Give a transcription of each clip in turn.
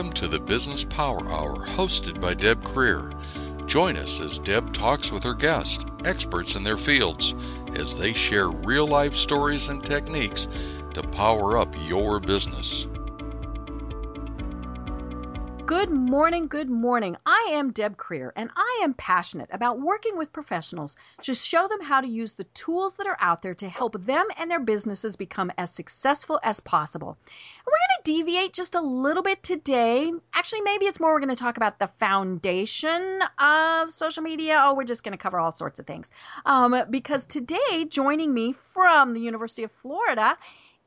Welcome to the Business Power Hour hosted by Deb Krier. Join us as Deb talks with her guests, experts in their fields, as they share real life stories and techniques to power up your business. Good morning, good morning. I am Deb Krier, and I am passionate about working with professionals to show them how to use the tools that are out there to help them and their businesses become as successful as possible. And we're going to deviate just a little bit today. Actually, maybe it's more we're going to talk about the foundation of social media. Oh, we're just going to cover all sorts of things. Um, because today, joining me from the University of Florida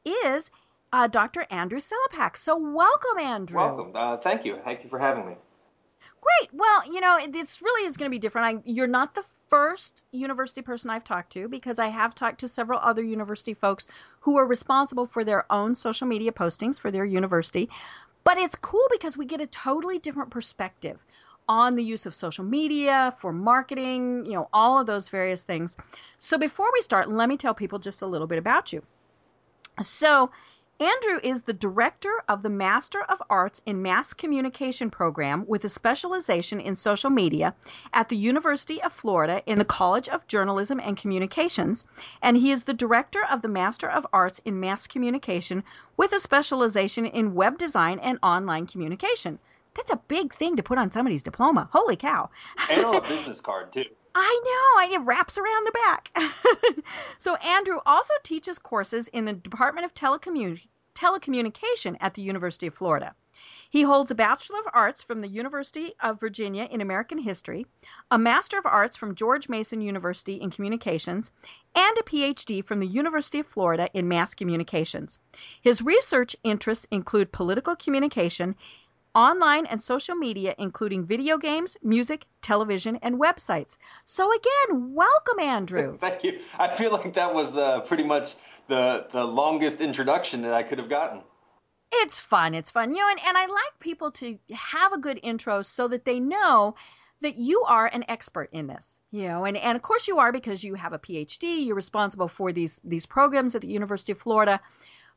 is uh, Dr. Andrew Selepak. So, welcome, Andrew. Welcome. Uh, thank you. Thank you for having me. Great. Well, you know, it, it's really is going to be different. I, you're not the first university person I've talked to because I have talked to several other university folks who are responsible for their own social media postings for their university. But it's cool because we get a totally different perspective on the use of social media for marketing, you know, all of those various things. So before we start, let me tell people just a little bit about you. So, Andrew is the director of the Master of Arts in Mass Communication program with a specialization in social media at the University of Florida in the College of Journalism and Communications, and he is the director of the Master of Arts in Mass Communication with a specialization in web design and online communication. That's a big thing to put on somebody's diploma. Holy cow. And on a business card, too. I know, I it wraps around the back. so, Andrew also teaches courses in the Department of Telecommun- Telecommunication at the University of Florida. He holds a Bachelor of Arts from the University of Virginia in American History, a Master of Arts from George Mason University in Communications, and a PhD from the University of Florida in Mass Communications. His research interests include political communication online and social media, including video games, music, television, and websites. So, again, welcome, Andrew. Thank you. I feel like that was uh, pretty much the, the longest introduction that I could have gotten. It's fun. It's fun. You know, and, and I like people to have a good intro so that they know that you are an expert in this you know and, and of course you are because you have a phd you're responsible for these these programs at the university of florida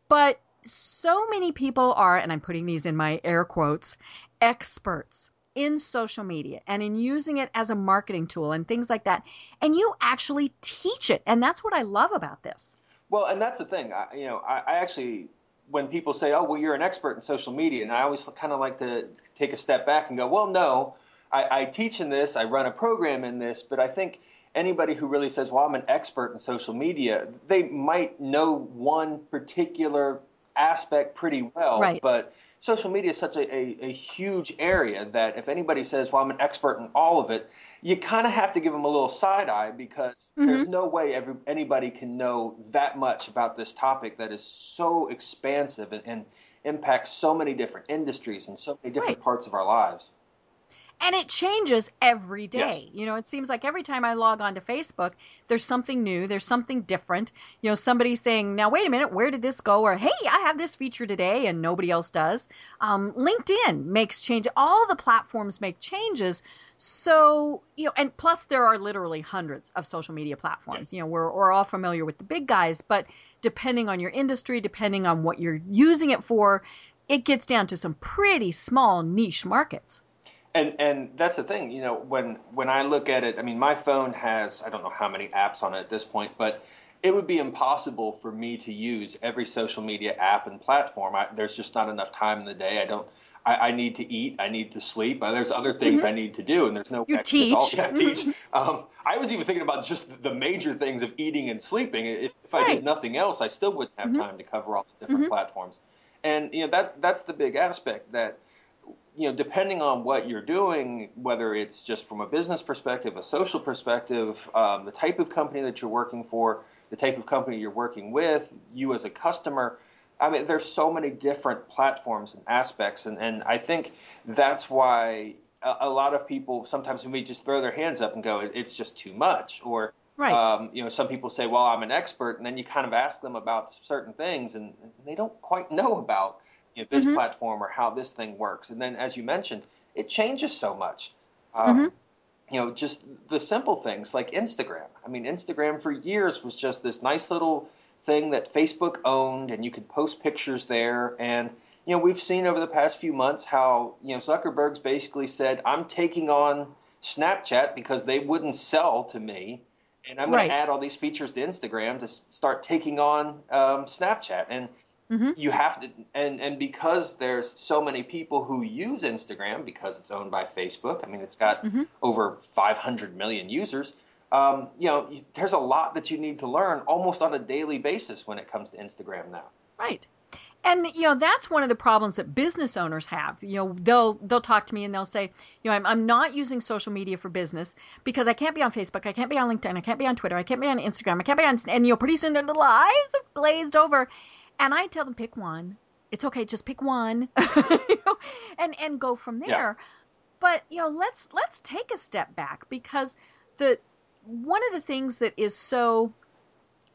but so many people are, and I'm putting these in my air quotes, experts in social media and in using it as a marketing tool and things like that. And you actually teach it. And that's what I love about this. Well, and that's the thing. I, you know, I, I actually, when people say, oh, well, you're an expert in social media, and I always kind of like to take a step back and go, well, no, I, I teach in this, I run a program in this, but I think anybody who really says, well, I'm an expert in social media, they might know one particular aspect pretty well. Right. But social media is such a, a, a, huge area that if anybody says, well, I'm an expert in all of it, you kind of have to give them a little side eye because mm-hmm. there's no way every, anybody can know that much about this topic that is so expansive and, and impacts so many different industries and so many different right. parts of our lives and it changes every day. Yes. You know, it seems like every time I log on to Facebook, there's something new, there's something different. You know, somebody saying, "Now wait a minute, where did this go?" or "Hey, I have this feature today and nobody else does." Um, LinkedIn makes change. All the platforms make changes. So you know, and plus there are literally hundreds of social media platforms. You know, we're we're all familiar with the big guys, but depending on your industry, depending on what you're using it for, it gets down to some pretty small niche markets and and that's the thing you know when when i look at it i mean my phone has i don't know how many apps on it at this point but it would be impossible for me to use every social media app and platform I, there's just not enough time in the day i don't I, I need to eat. I need to sleep. Uh, there's other things mm-hmm. I need to do, and there's no. You teach. Yeah, teach. Um, I was even thinking about just the major things of eating and sleeping. If, if right. I did nothing else, I still wouldn't have mm-hmm. time to cover all the different mm-hmm. platforms. And you know that that's the big aspect that you know, depending on what you're doing, whether it's just from a business perspective, a social perspective, um, the type of company that you're working for, the type of company you're working with, you as a customer. I mean, there's so many different platforms and aspects, and, and I think that's why a, a lot of people sometimes maybe just throw their hands up and go, "It's just too much," or Right. Um, you know, some people say, "Well, I'm an expert," and then you kind of ask them about certain things, and they don't quite know about you know, this mm-hmm. platform or how this thing works. And then, as you mentioned, it changes so much. Um, mm-hmm. You know, just the simple things like Instagram. I mean, Instagram for years was just this nice little thing that Facebook owned, and you could post pictures there. And you know, we've seen over the past few months how, you know, Zuckerberg's basically said, I'm taking on Snapchat because they wouldn't sell to me. And I'm going right. to add all these features to Instagram to start taking on um, Snapchat. And mm-hmm. you have to, and, and because there's so many people who use Instagram because it's owned by Facebook, I mean, it's got mm-hmm. over 500 million users. Um, you know, there's a lot that you need to learn almost on a daily basis when it comes to Instagram now. Right and you know that's one of the problems that business owners have you know they'll they'll talk to me and they'll say you know I'm, I'm not using social media for business because i can't be on facebook i can't be on linkedin i can't be on twitter i can't be on instagram i can't be on and you know pretty soon their little eyes have glazed over and i tell them pick one it's okay just pick one you know, and and go from there yeah. but you know let's let's take a step back because the one of the things that is so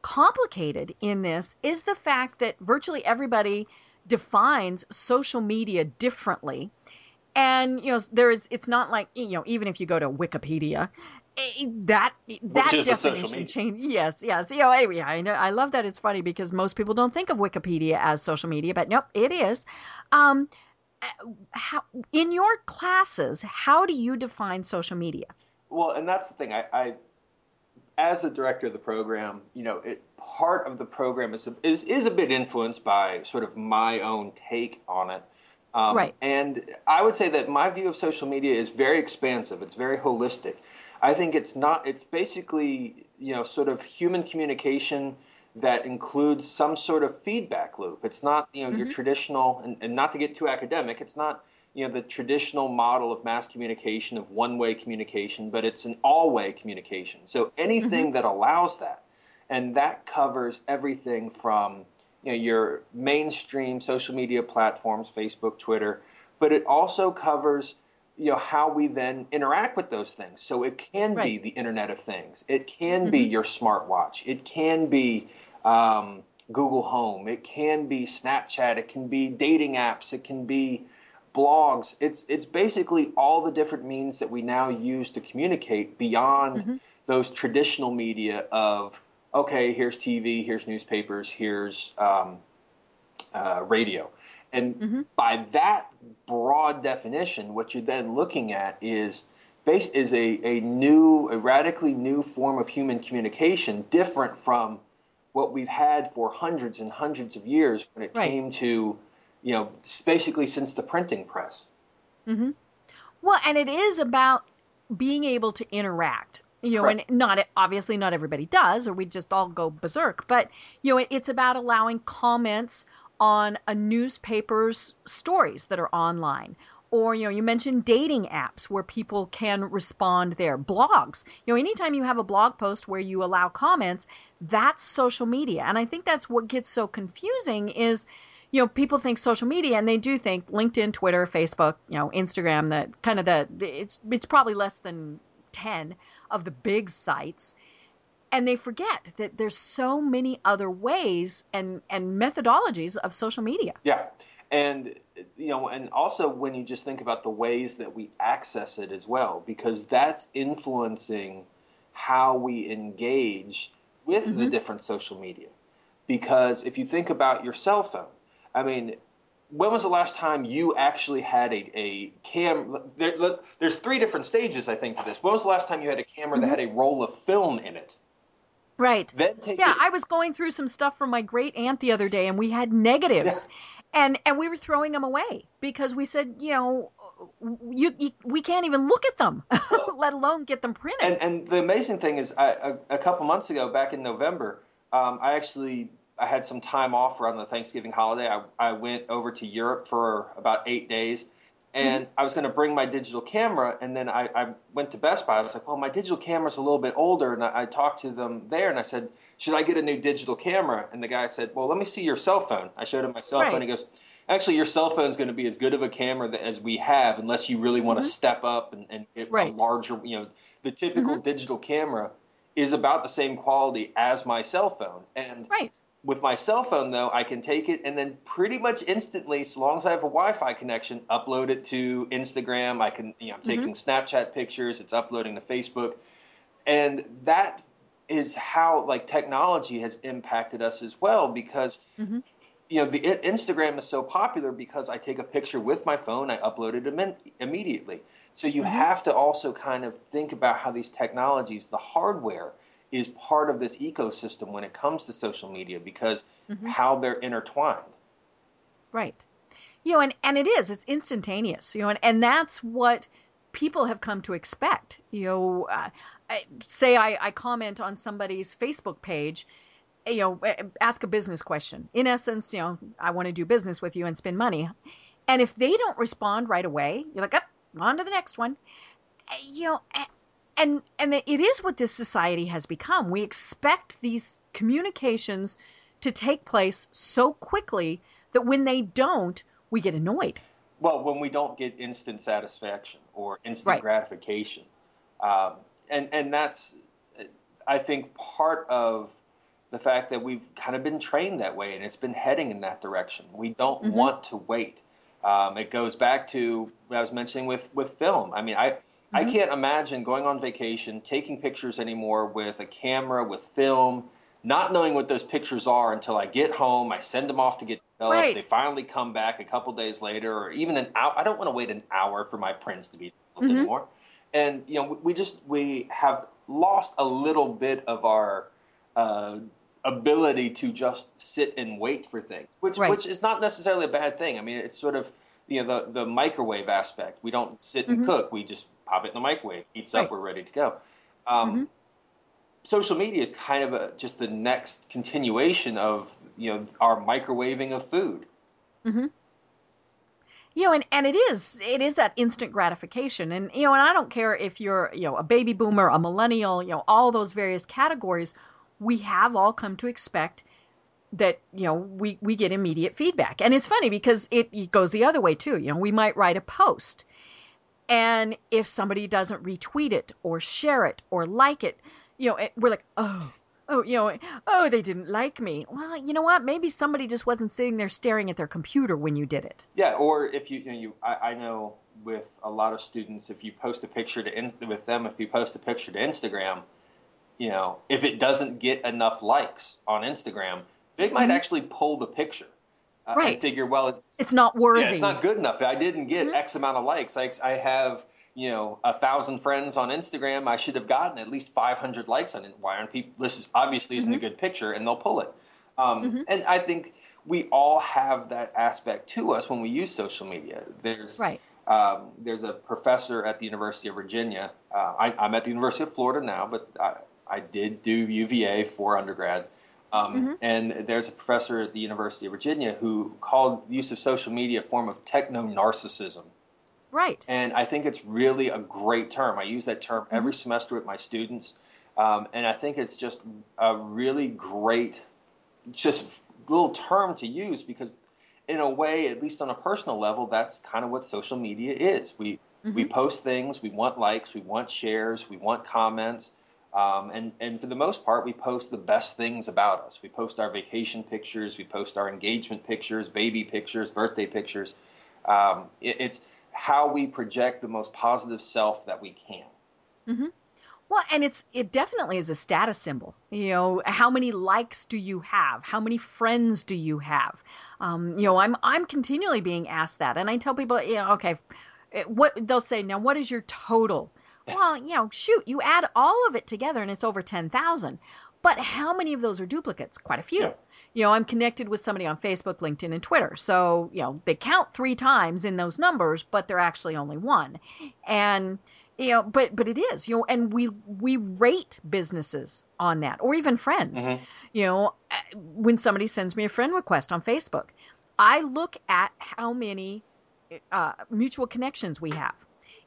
complicated in this is the fact that virtually everybody defines social media differently. And you know, there is it's not like you know, even if you go to Wikipedia, that that definition change. Yes, yes. You know, yeah, I know. I love that. It's funny because most people don't think of Wikipedia as social media, but nope, it is. Um, eh, how, in your classes, how do you define social media? Well, and that's the thing. I, I as the director of the program, you know, it, part of the program is, is is a bit influenced by sort of my own take on it. Um, right. And I would say that my view of social media is very expansive. It's very holistic. I think it's not. It's basically you know sort of human communication that includes some sort of feedback loop. It's not you know mm-hmm. your traditional and, and not to get too academic. It's not you know the traditional model of mass communication of one-way communication, but it's an all-way communication. So anything mm-hmm. that allows that, and that covers everything from you know your mainstream social media platforms, Facebook, Twitter, but it also covers you know how we then interact with those things. So it can right. be the Internet of Things, it can mm-hmm. be your smartwatch, it can be um, Google Home, it can be Snapchat, it can be dating apps, it can be blogs. It's it's basically all the different means that we now use to communicate beyond mm-hmm. those traditional media of okay, here's TV, here's newspapers, here's um, uh, radio. And mm-hmm. by that broad definition, what you're then looking at is base is a, a new, a radically new form of human communication, different from what we've had for hundreds and hundreds of years when it right. came to you know, basically since the printing press. Mm-hmm. Well, and it is about being able to interact. You know, Correct. and not obviously not everybody does, or we just all go berserk. But you know, it's about allowing comments on a newspaper's stories that are online, or you know you mentioned dating apps where people can respond there blogs. You know anytime you have a blog post where you allow comments that's social media. And i think that's what gets so confusing is you know, people think social media and they do think LinkedIn, Twitter, Facebook, you know, Instagram, the kind of the, it's, it's probably less than 10 of the big sites. And they forget that there's so many other ways and, and methodologies of social media. Yeah. And, you know, and also when you just think about the ways that we access it as well, because that's influencing how we engage with mm-hmm. the different social media. Because if you think about your cell phone, I mean, when was the last time you actually had a, a cam? There, there's three different stages, I think, to this. When was the last time you had a camera mm-hmm. that had a roll of film in it? Right. yeah, it, I was going through some stuff from my great aunt the other day, and we had negatives, yeah. and and we were throwing them away because we said, you know, you, you, we can't even look at them, let alone get them printed. And, and the amazing thing is, I, a, a, couple months ago, back in November, um, I actually I had some time off around the Thanksgiving holiday. I, I went over to Europe for about eight days, and mm-hmm. I was going to bring my digital camera. And then I, I, went to Best Buy. I was like, "Well, my digital camera's a little bit older," and I, I, talked to them there, and I said, "Should I get a new digital camera?" And the guy said, "Well, let me see your cell phone." I showed him my cell right. phone. He goes. Actually, your cell phone is going to be as good of a camera as we have, unless you really want mm-hmm. to step up and, and get right. a larger. You know, the typical mm-hmm. digital camera is about the same quality as my cell phone, and right with my cell phone, though, I can take it and then pretty much instantly, as long as I have a Wi-Fi connection, upload it to Instagram. I can, you know, I'm taking mm-hmm. Snapchat pictures. It's uploading to Facebook, and that is how like technology has impacted us as well. Because mm-hmm. you know, the Instagram is so popular because I take a picture with my phone, I upload it Im- immediately. So you mm-hmm. have to also kind of think about how these technologies, the hardware, is part of this ecosystem when it comes to social media because mm-hmm. how they're intertwined. Right. You know, and, and it is, it's instantaneous, you know, and, and that's what people have come to expect. You know, uh, I, say I, I comment on somebody's Facebook page, you know, ask a business question. In essence, you know, I want to do business with you and spend money. And if they don't respond right away, you're like, oh, on to the next one. You know, and and it is what this society has become. We expect these communications to take place so quickly that when they don't, we get annoyed. Well, when we don't get instant satisfaction or instant right. gratification, um, and and that's, I think, part of the fact that we've kind of been trained that way, and it's been heading in that direction. We don't mm-hmm. want to wait. Um, it goes back to what I was mentioning with with film. I mean, I I mm-hmm. can't imagine going on vacation, taking pictures anymore with a camera, with film, not knowing what those pictures are until I get home. I send them off to get developed. Right. They finally come back a couple days later, or even an hour. I don't want to wait an hour for my prints to be developed mm-hmm. anymore. And you know, we just we have lost a little bit of our uh, ability to just sit and wait for things, which right. which is not necessarily a bad thing. I mean, it's sort of you know the the microwave aspect. We don't sit and mm-hmm. cook. We just pop it in the microwave, heats right. up, we're ready to go. Um, mm-hmm. Social media is kind of a, just the next continuation of you know our microwaving of food. Mm-hmm. You know, and, and it is it is that instant gratification, and you know, and I don't care if you're you know a baby boomer, a millennial, you know, all those various categories. We have all come to expect that you know we we get immediate feedback and it's funny because it, it, goes the other way too you know we might write a post and if somebody doesn't retweet it or share it or like it, you know, it, we're like, oh, oh, you know, oh, they didn't like me. Well, you know what? Maybe somebody just wasn't sitting there staring at their computer when you did it. Yeah, or if you, you, know, you I, I, know with a lot of students, if you post a picture to with them, if you post a picture to Instagram, you know, if it doesn't get enough likes on Instagram, they might mm-hmm. actually pull the picture right. I figure, well, it's, it's not worthy. Yeah, it's not good enough. I didn't get mm-hmm. X amount of likes. I, I have you know a thousand friends on Instagram. I should have gotten at least 500 likes on it. Why aren't people? This is obviously isn't mm-hmm. a good picture, and they'll pull it. Um, mm-hmm. And I think we all have that aspect to us when we use social media. There's right. Um, there's a professor at the University of Virginia. Uh, I, am at the University of Florida now, but I, I did do UVA for undergrad. Um, mm-hmm. And there's a professor at the University of Virginia who called the use of social media a form of techno narcissism. Right. And I think it's really a great term. I use that term mm-hmm. every semester with my students. Um, and I think it's just a really great, just little term to use because, in a way, at least on a personal level, that's kind of what social media is. We mm-hmm. we post things, we want likes, we want shares, we want comments, um, and, and for the most part, we post the best things about us. We post our vacation pictures, we post our engagement pictures, baby pictures, birthday pictures. Um, it, it's how we project the most positive self that we can. Mm-hmm. Well, and it's it definitely is a status symbol. You know, how many likes do you have? How many friends do you have? Um, you know, I'm I'm continually being asked that, and I tell people, yeah, okay, what they'll say now. What is your total? Well, you know, shoot, you add all of it together and it's over 10,000. But how many of those are duplicates? Quite a few. Yeah. You know, I'm connected with somebody on Facebook, LinkedIn, and Twitter. So, you know, they count three times in those numbers, but they're actually only one. And, you know, but but it is, you know, and we we rate businesses on that or even friends. Mm-hmm. You know, when somebody sends me a friend request on Facebook, I look at how many uh, mutual connections we have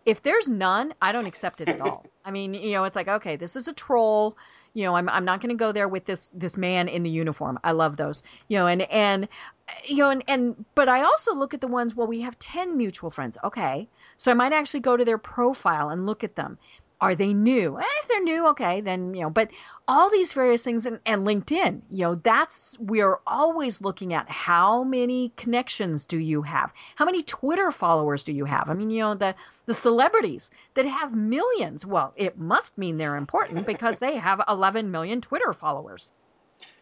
if there's none, I don't accept it at all. I mean, you know, it's like, okay, this is a troll. You know, I'm I'm not going to go there with this this man in the uniform. I love those. You know, and and you know, and and but I also look at the ones. Well, we have ten mutual friends. Okay, so I might actually go to their profile and look at them. Are they new? Eh, if they're new, okay, then, you know, but all these various things and, and LinkedIn, you know, that's, we're always looking at how many connections do you have? How many Twitter followers do you have? I mean, you know, the, the celebrities that have millions, well, it must mean they're important because they have 11 million Twitter followers.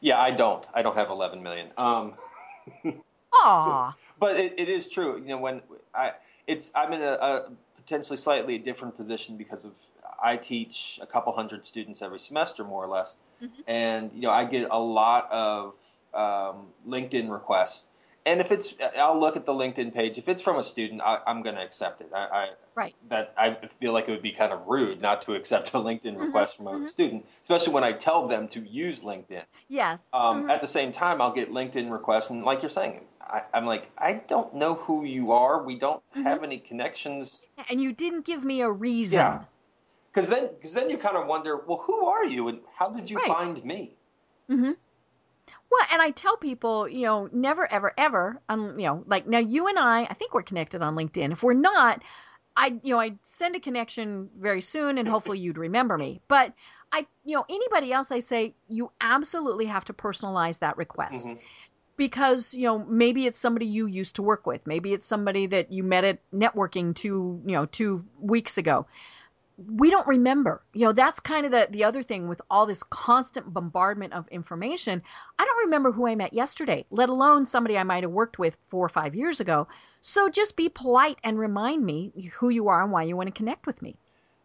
Yeah, I don't. I don't have 11 million. Um, Aw. but it, it is true. You know, when I it's I'm in a, a potentially slightly different position because of I teach a couple hundred students every semester, more or less, mm-hmm. and you know I get a lot of um, LinkedIn requests. And if it's, I'll look at the LinkedIn page. If it's from a student, I, am going to accept it. I, I, right. That I feel like it would be kind of rude not to accept a LinkedIn mm-hmm. request mm-hmm. from a mm-hmm. student, especially when I tell them to use LinkedIn. Yes. Um, mm-hmm. At the same time, I'll get LinkedIn requests, and like you're saying, I, am like, I don't know who you are. We don't mm-hmm. have any connections. And you didn't give me a reason. Yeah. Because then, because then you kind of wonder, well, who are you, and how did you right. find me? Mm-hmm. Well, and I tell people, you know, never, ever, ever, um, you know, like now you and I, I think we're connected on LinkedIn. If we're not, I, you know, I send a connection very soon, and hopefully you'd remember me. But I, you know, anybody else, I say you absolutely have to personalize that request. Mm-hmm. Because you know maybe it's somebody you used to work with, maybe it's somebody that you met at networking two you know two weeks ago we don't remember. You know, that's kind of the, the other thing with all this constant bombardment of information. I don't remember who I met yesterday, let alone somebody I might have worked with four or five years ago. So just be polite and remind me who you are and why you want to connect with me.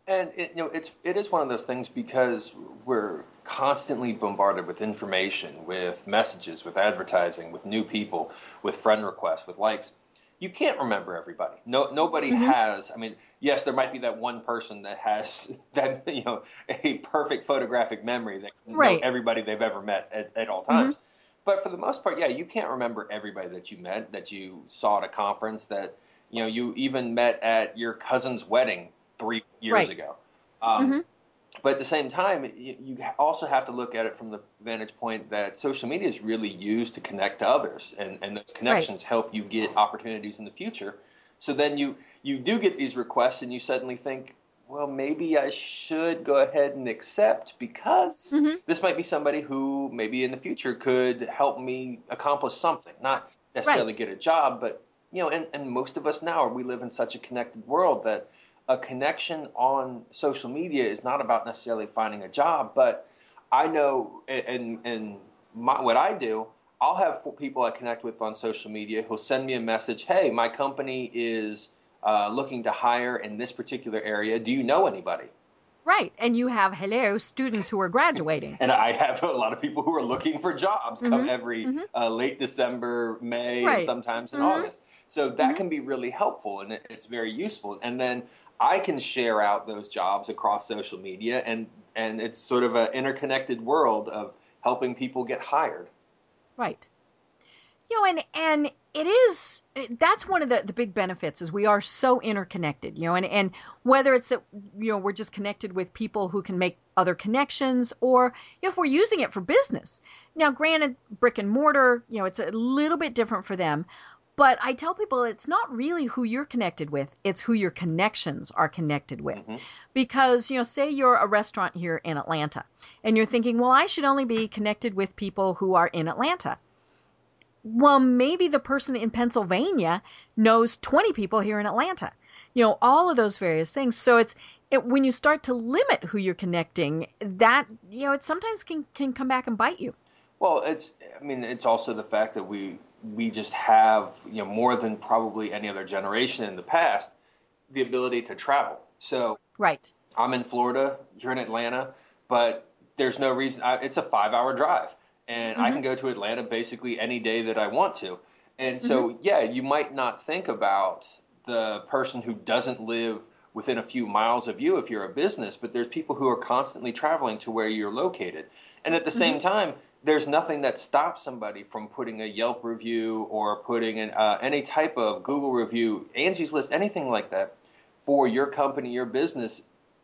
And it, you know, it's it is one of those things because we're constantly bombarded with information, with messages, with advertising, with new people, with friend requests, with likes you can't remember everybody. No, nobody mm-hmm. has. I mean, yes, there might be that one person that has that you know a perfect photographic memory that can right. everybody they've ever met at, at all times. Mm-hmm. But for the most part, yeah, you can't remember everybody that you met, that you saw at a conference, that you know you even met at your cousin's wedding three years right. ago. Um, mm-hmm. But at the same time, you also have to look at it from the vantage point that social media is really used to connect to others, and, and those connections right. help you get opportunities in the future. So then you you do get these requests, and you suddenly think, well, maybe I should go ahead and accept because mm-hmm. this might be somebody who maybe in the future could help me accomplish something, not necessarily right. get a job, but you know, and, and most of us now we live in such a connected world that a connection on social media is not about necessarily finding a job, but I know, and and my, what I do, I'll have people I connect with on social media who'll send me a message. Hey, my company is uh, looking to hire in this particular area. Do you know anybody? Right, and you have hello students who are graduating, and I have a lot of people who are looking for jobs mm-hmm. come every mm-hmm. uh, late December, May, right. and sometimes in mm-hmm. August. So that mm-hmm. can be really helpful, and it's very useful. And then I can share out those jobs across social media, and and it's sort of an interconnected world of helping people get hired. Right. You know, and and it is that's one of the, the big benefits is we are so interconnected you know and, and whether it's that you know we're just connected with people who can make other connections or if we're using it for business now granted brick and mortar you know it's a little bit different for them but I tell people it's not really who you're connected with, it's who your connections are connected with. Mm-hmm. Because, you know, say you're a restaurant here in Atlanta and you're thinking, well, I should only be connected with people who are in Atlanta. Well, maybe the person in Pennsylvania knows 20 people here in Atlanta. You know, all of those various things. So it's it, when you start to limit who you're connecting, that, you know, it sometimes can, can come back and bite you. Well, it's, I mean, it's also the fact that we, we just have you know more than probably any other generation in the past the ability to travel. So right, I'm in Florida, you're in Atlanta, but there's no reason. I, it's a five hour drive, and mm-hmm. I can go to Atlanta basically any day that I want to. And so, mm-hmm. yeah, you might not think about the person who doesn't live within a few miles of you if you're a business, but there's people who are constantly traveling to where you're located. And at the mm-hmm. same time, there's nothing that stops somebody from putting a Yelp review or putting an, uh, any type of Google review, Angie's List, anything like that for your company, your business,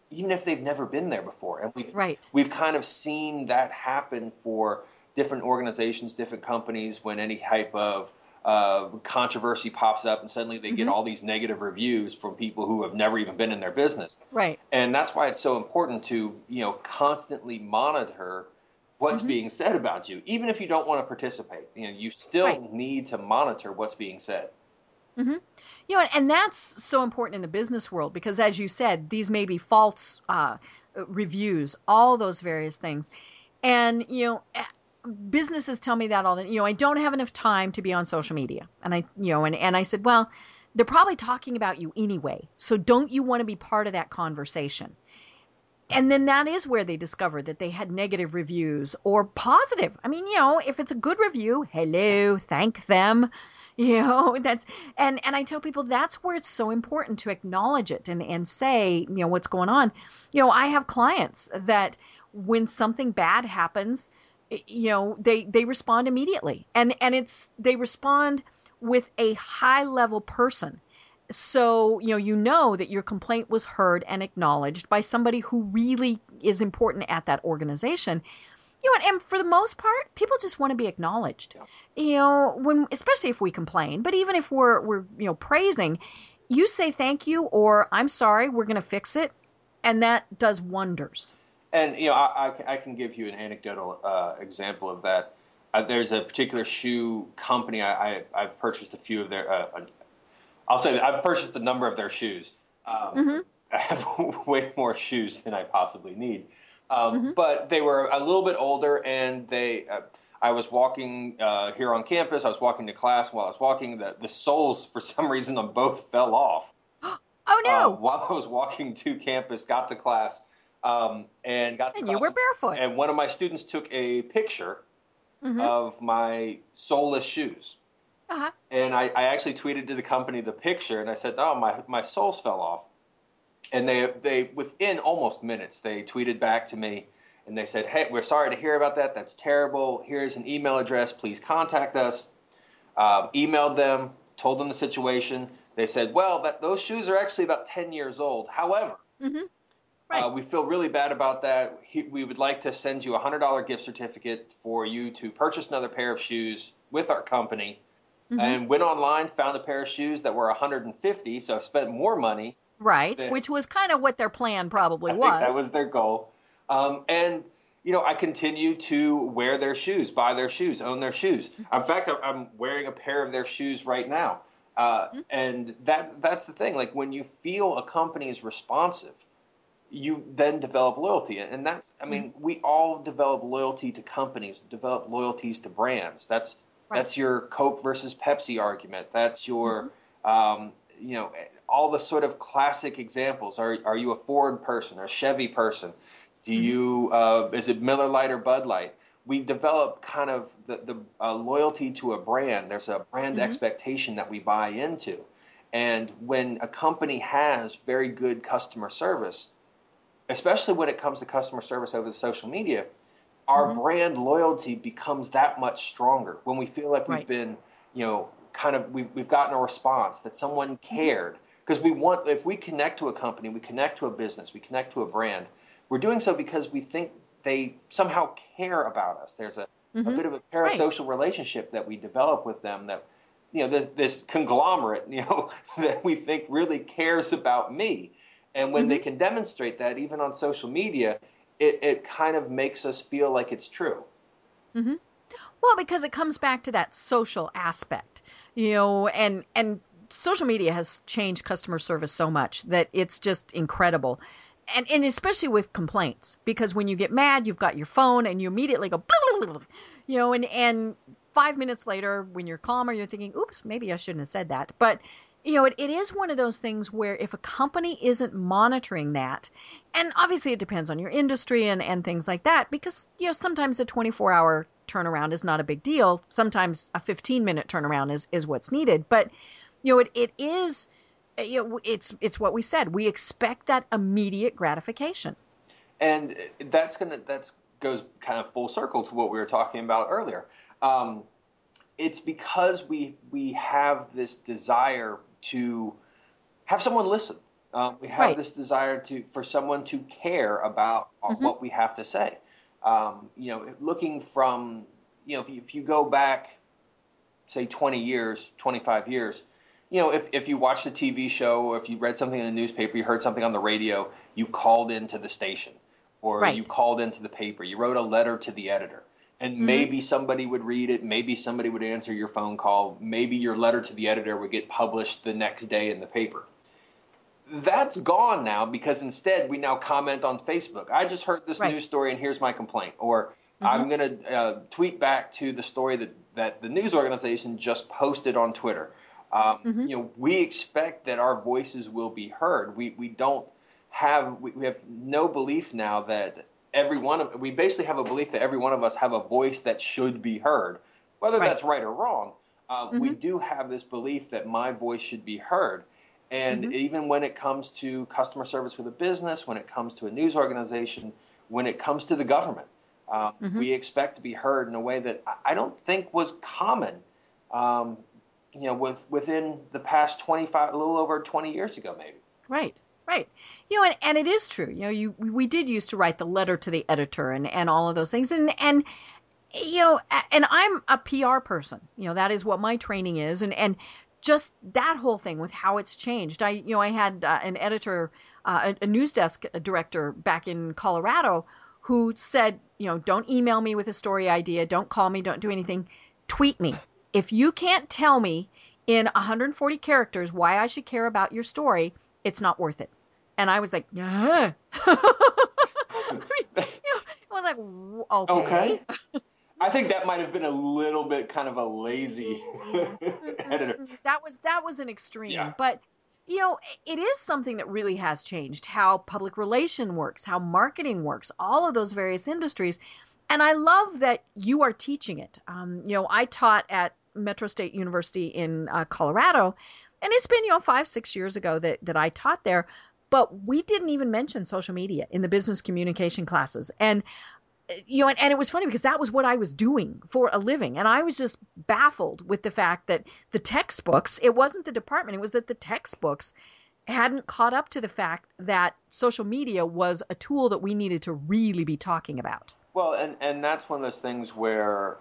even if they've never been there before. And we've right. we've kind of seen that happen for different organizations, different companies when any type of uh, controversy pops up and suddenly they mm-hmm. get all these negative reviews from people who have never even been in their business. Right. And that's why it's so important to, you know, constantly monitor what's mm-hmm. being said about you, even if you don't want to participate. You know, you still right. need to monitor what's being said. Mm-hmm. You know, and that's so important in the business world because, as you said, these may be false uh, reviews, all those various things, and you know, businesses tell me that all the you know I don't have enough time to be on social media, and I you know and and I said, well, they're probably talking about you anyway, so don't you want to be part of that conversation? And then that is where they discovered that they had negative reviews or positive. I mean, you know, if it's a good review, hello, thank them. You know, that's and and I tell people that's where it's so important to acknowledge it and and say, you know, what's going on. You know, I have clients that when something bad happens, you know, they they respond immediately. And and it's they respond with a high level person so you know you know that your complaint was heard and acknowledged by somebody who really is important at that organization. You know and for the most part people just want to be acknowledged. You know when especially if we complain but even if we're we're you know praising you say thank you or i'm sorry we're going to fix it and that does wonders. And you know i, I, I can give you an anecdotal uh, example of that. Uh, there's a particular shoe company I, I, have purchased a few of their uh, I'll say that I've purchased a number of their shoes. Um, mm-hmm. I have way more shoes than I possibly need. Um, mm-hmm. But they were a little bit older, and they. Uh, I was walking uh, here on campus. I was walking to class. While I was walking, the, the soles, for some reason, on both fell off. oh no! Uh, while I was walking to campus, got to class, um, and got to and class, you were barefoot. And one of my students took a picture mm-hmm. of my soleless shoes. Uh-huh. And I, I actually tweeted to the company the picture, and I said, "Oh, my my soles fell off." And they they within almost minutes they tweeted back to me, and they said, "Hey, we're sorry to hear about that. That's terrible. Here's an email address. Please contact us." Um, emailed them, told them the situation. They said, "Well, that those shoes are actually about ten years old. However." Mm-hmm. Uh, right. Uh, we feel really bad about that. He, we would like to send you a hundred dollar gift certificate for you to purchase another pair of shoes with our company mm-hmm. and went online, found a pair of shoes that were 150, so I spent more money. Right, than, which was kind of what their plan probably was. that was their goal. Um, and you know, I continue to wear their shoes, buy their shoes, own their shoes. Mm-hmm. In fact, I'm wearing a pair of their shoes right now. Uh, mm-hmm. And that that's the thing. Like when you feel a company is responsive, you then develop loyalty, and that's. I mean, mm-hmm. we all develop loyalty to companies, develop loyalties to brands. That's Right. That's your Coke versus Pepsi argument. That's your, mm-hmm. um, you know, all the sort of classic examples. Are are you a Ford person or a Chevy person? Do mm-hmm. you uh, is it Miller Lite or Bud Light? We develop kind of the, the uh, loyalty to a brand. There's a brand mm-hmm. expectation that we buy into, and when a company has very good customer service, especially when it comes to customer service over the social media, our mm-hmm. brand loyalty becomes that much stronger when we feel like we've right. been, you know, kind of we've, we've gotten a response that someone mm-hmm. cared. Because we want, if we connect to a company, we connect to a business, we connect to a brand, we're doing so because we think they somehow care about us. There's a, mm-hmm. a bit of a parasocial right. relationship that we develop with them that, you know, this, this, conglomerate, you know, that we think really cares about me. And when mm-hmm. they can demonstrate that, even on social media, it, it kind of makes us feel like it's true. Mm-hmm. Well, because it comes back to that social aspect, you know, and and social media has changed customer service so much that it's just incredible. And, and especially with complaints, because when you get mad, you've got your phone and you immediately go, you know, and, and five minutes later, when you're calmer, you're thinking, oops, maybe I shouldn't have said that. But you know, it, it is one of those things where if a company isn't monitoring that, and obviously it depends on your industry and, and things like that, because, you know, sometimes a 24 hour turnaround is not a big deal. Sometimes a 15 minute turnaround is, is what's needed. But, you know, it, it is, you know, it's, it's what we said. We expect that immediate gratification. And that's going to, that's goes kind of full circle to what we were talking about earlier. Um, it's because we we have this desire to have someone listen. Um, we have right. this desire to for someone to care about mm-hmm. what we have to say. Um, you know, looking from you know, if you, if you go back, say, twenty years, twenty five years, you know, if if you watched a TV show or if you read something in the newspaper, you heard something on the radio, you called into the station or right. you called into the paper, you wrote a letter to the editor and mm-hmm. maybe somebody would read it maybe somebody would answer your phone call maybe your letter to the editor would get published the next day in the paper that's gone now because instead we now comment on facebook i just heard this right. news story and here's my complaint or mm-hmm. I'm going to uh, tweet back to the story that, that the news organization just posted on Twitter. Um, mm-hmm. You know, we expect that our voices will be heard. We we don't have we, we have no belief now that every one of we basically have a belief that every one of us have a voice that should be heard, whether right. that's right or wrong. Uh, mm-hmm. We do have this belief that my voice should be heard. And mm-hmm. even when it comes to customer service with a business, when it comes to a news organization, when it comes to the government, um, mm-hmm. we expect to be heard in a way that I don't think was common um, you know, with within the past 25, a little over 20 years ago, maybe. Right. Right. You know, and, and it is true. You know, you we did used to write the letter to the editor and, and all of those things. And and you know, and I'm a PR person. You know, that is what my training is. And and just that whole thing with how it's changed. I you know, I had uh, an editor, uh, a, a news desk director back in Colorado who said, you know, don't email me with a story idea, don't call me, don't do anything, tweet me if you can't tell me in 140 characters why I should care about your story, it's not worth it. And I was like, yeah. I was like, okay. Okay. I think that might have been a little bit kind of a lazy editor. That was that was an extreme, yeah. but you know, it is something that really has changed how public relation works, how marketing works, all of those various industries. And I love that you are teaching it. Um, you know, I taught at Metro State University in uh, Colorado, and it's been you know five six years ago that that I taught there, but we didn't even mention social media in the business communication classes, and you know, and, and it was funny because that was what I was doing for a living, and I was just baffled with the fact that the textbooks it wasn't the department, it was that the textbooks hadn't caught up to the fact that social media was a tool that we needed to really be talking about. Well, and and that's one of those things where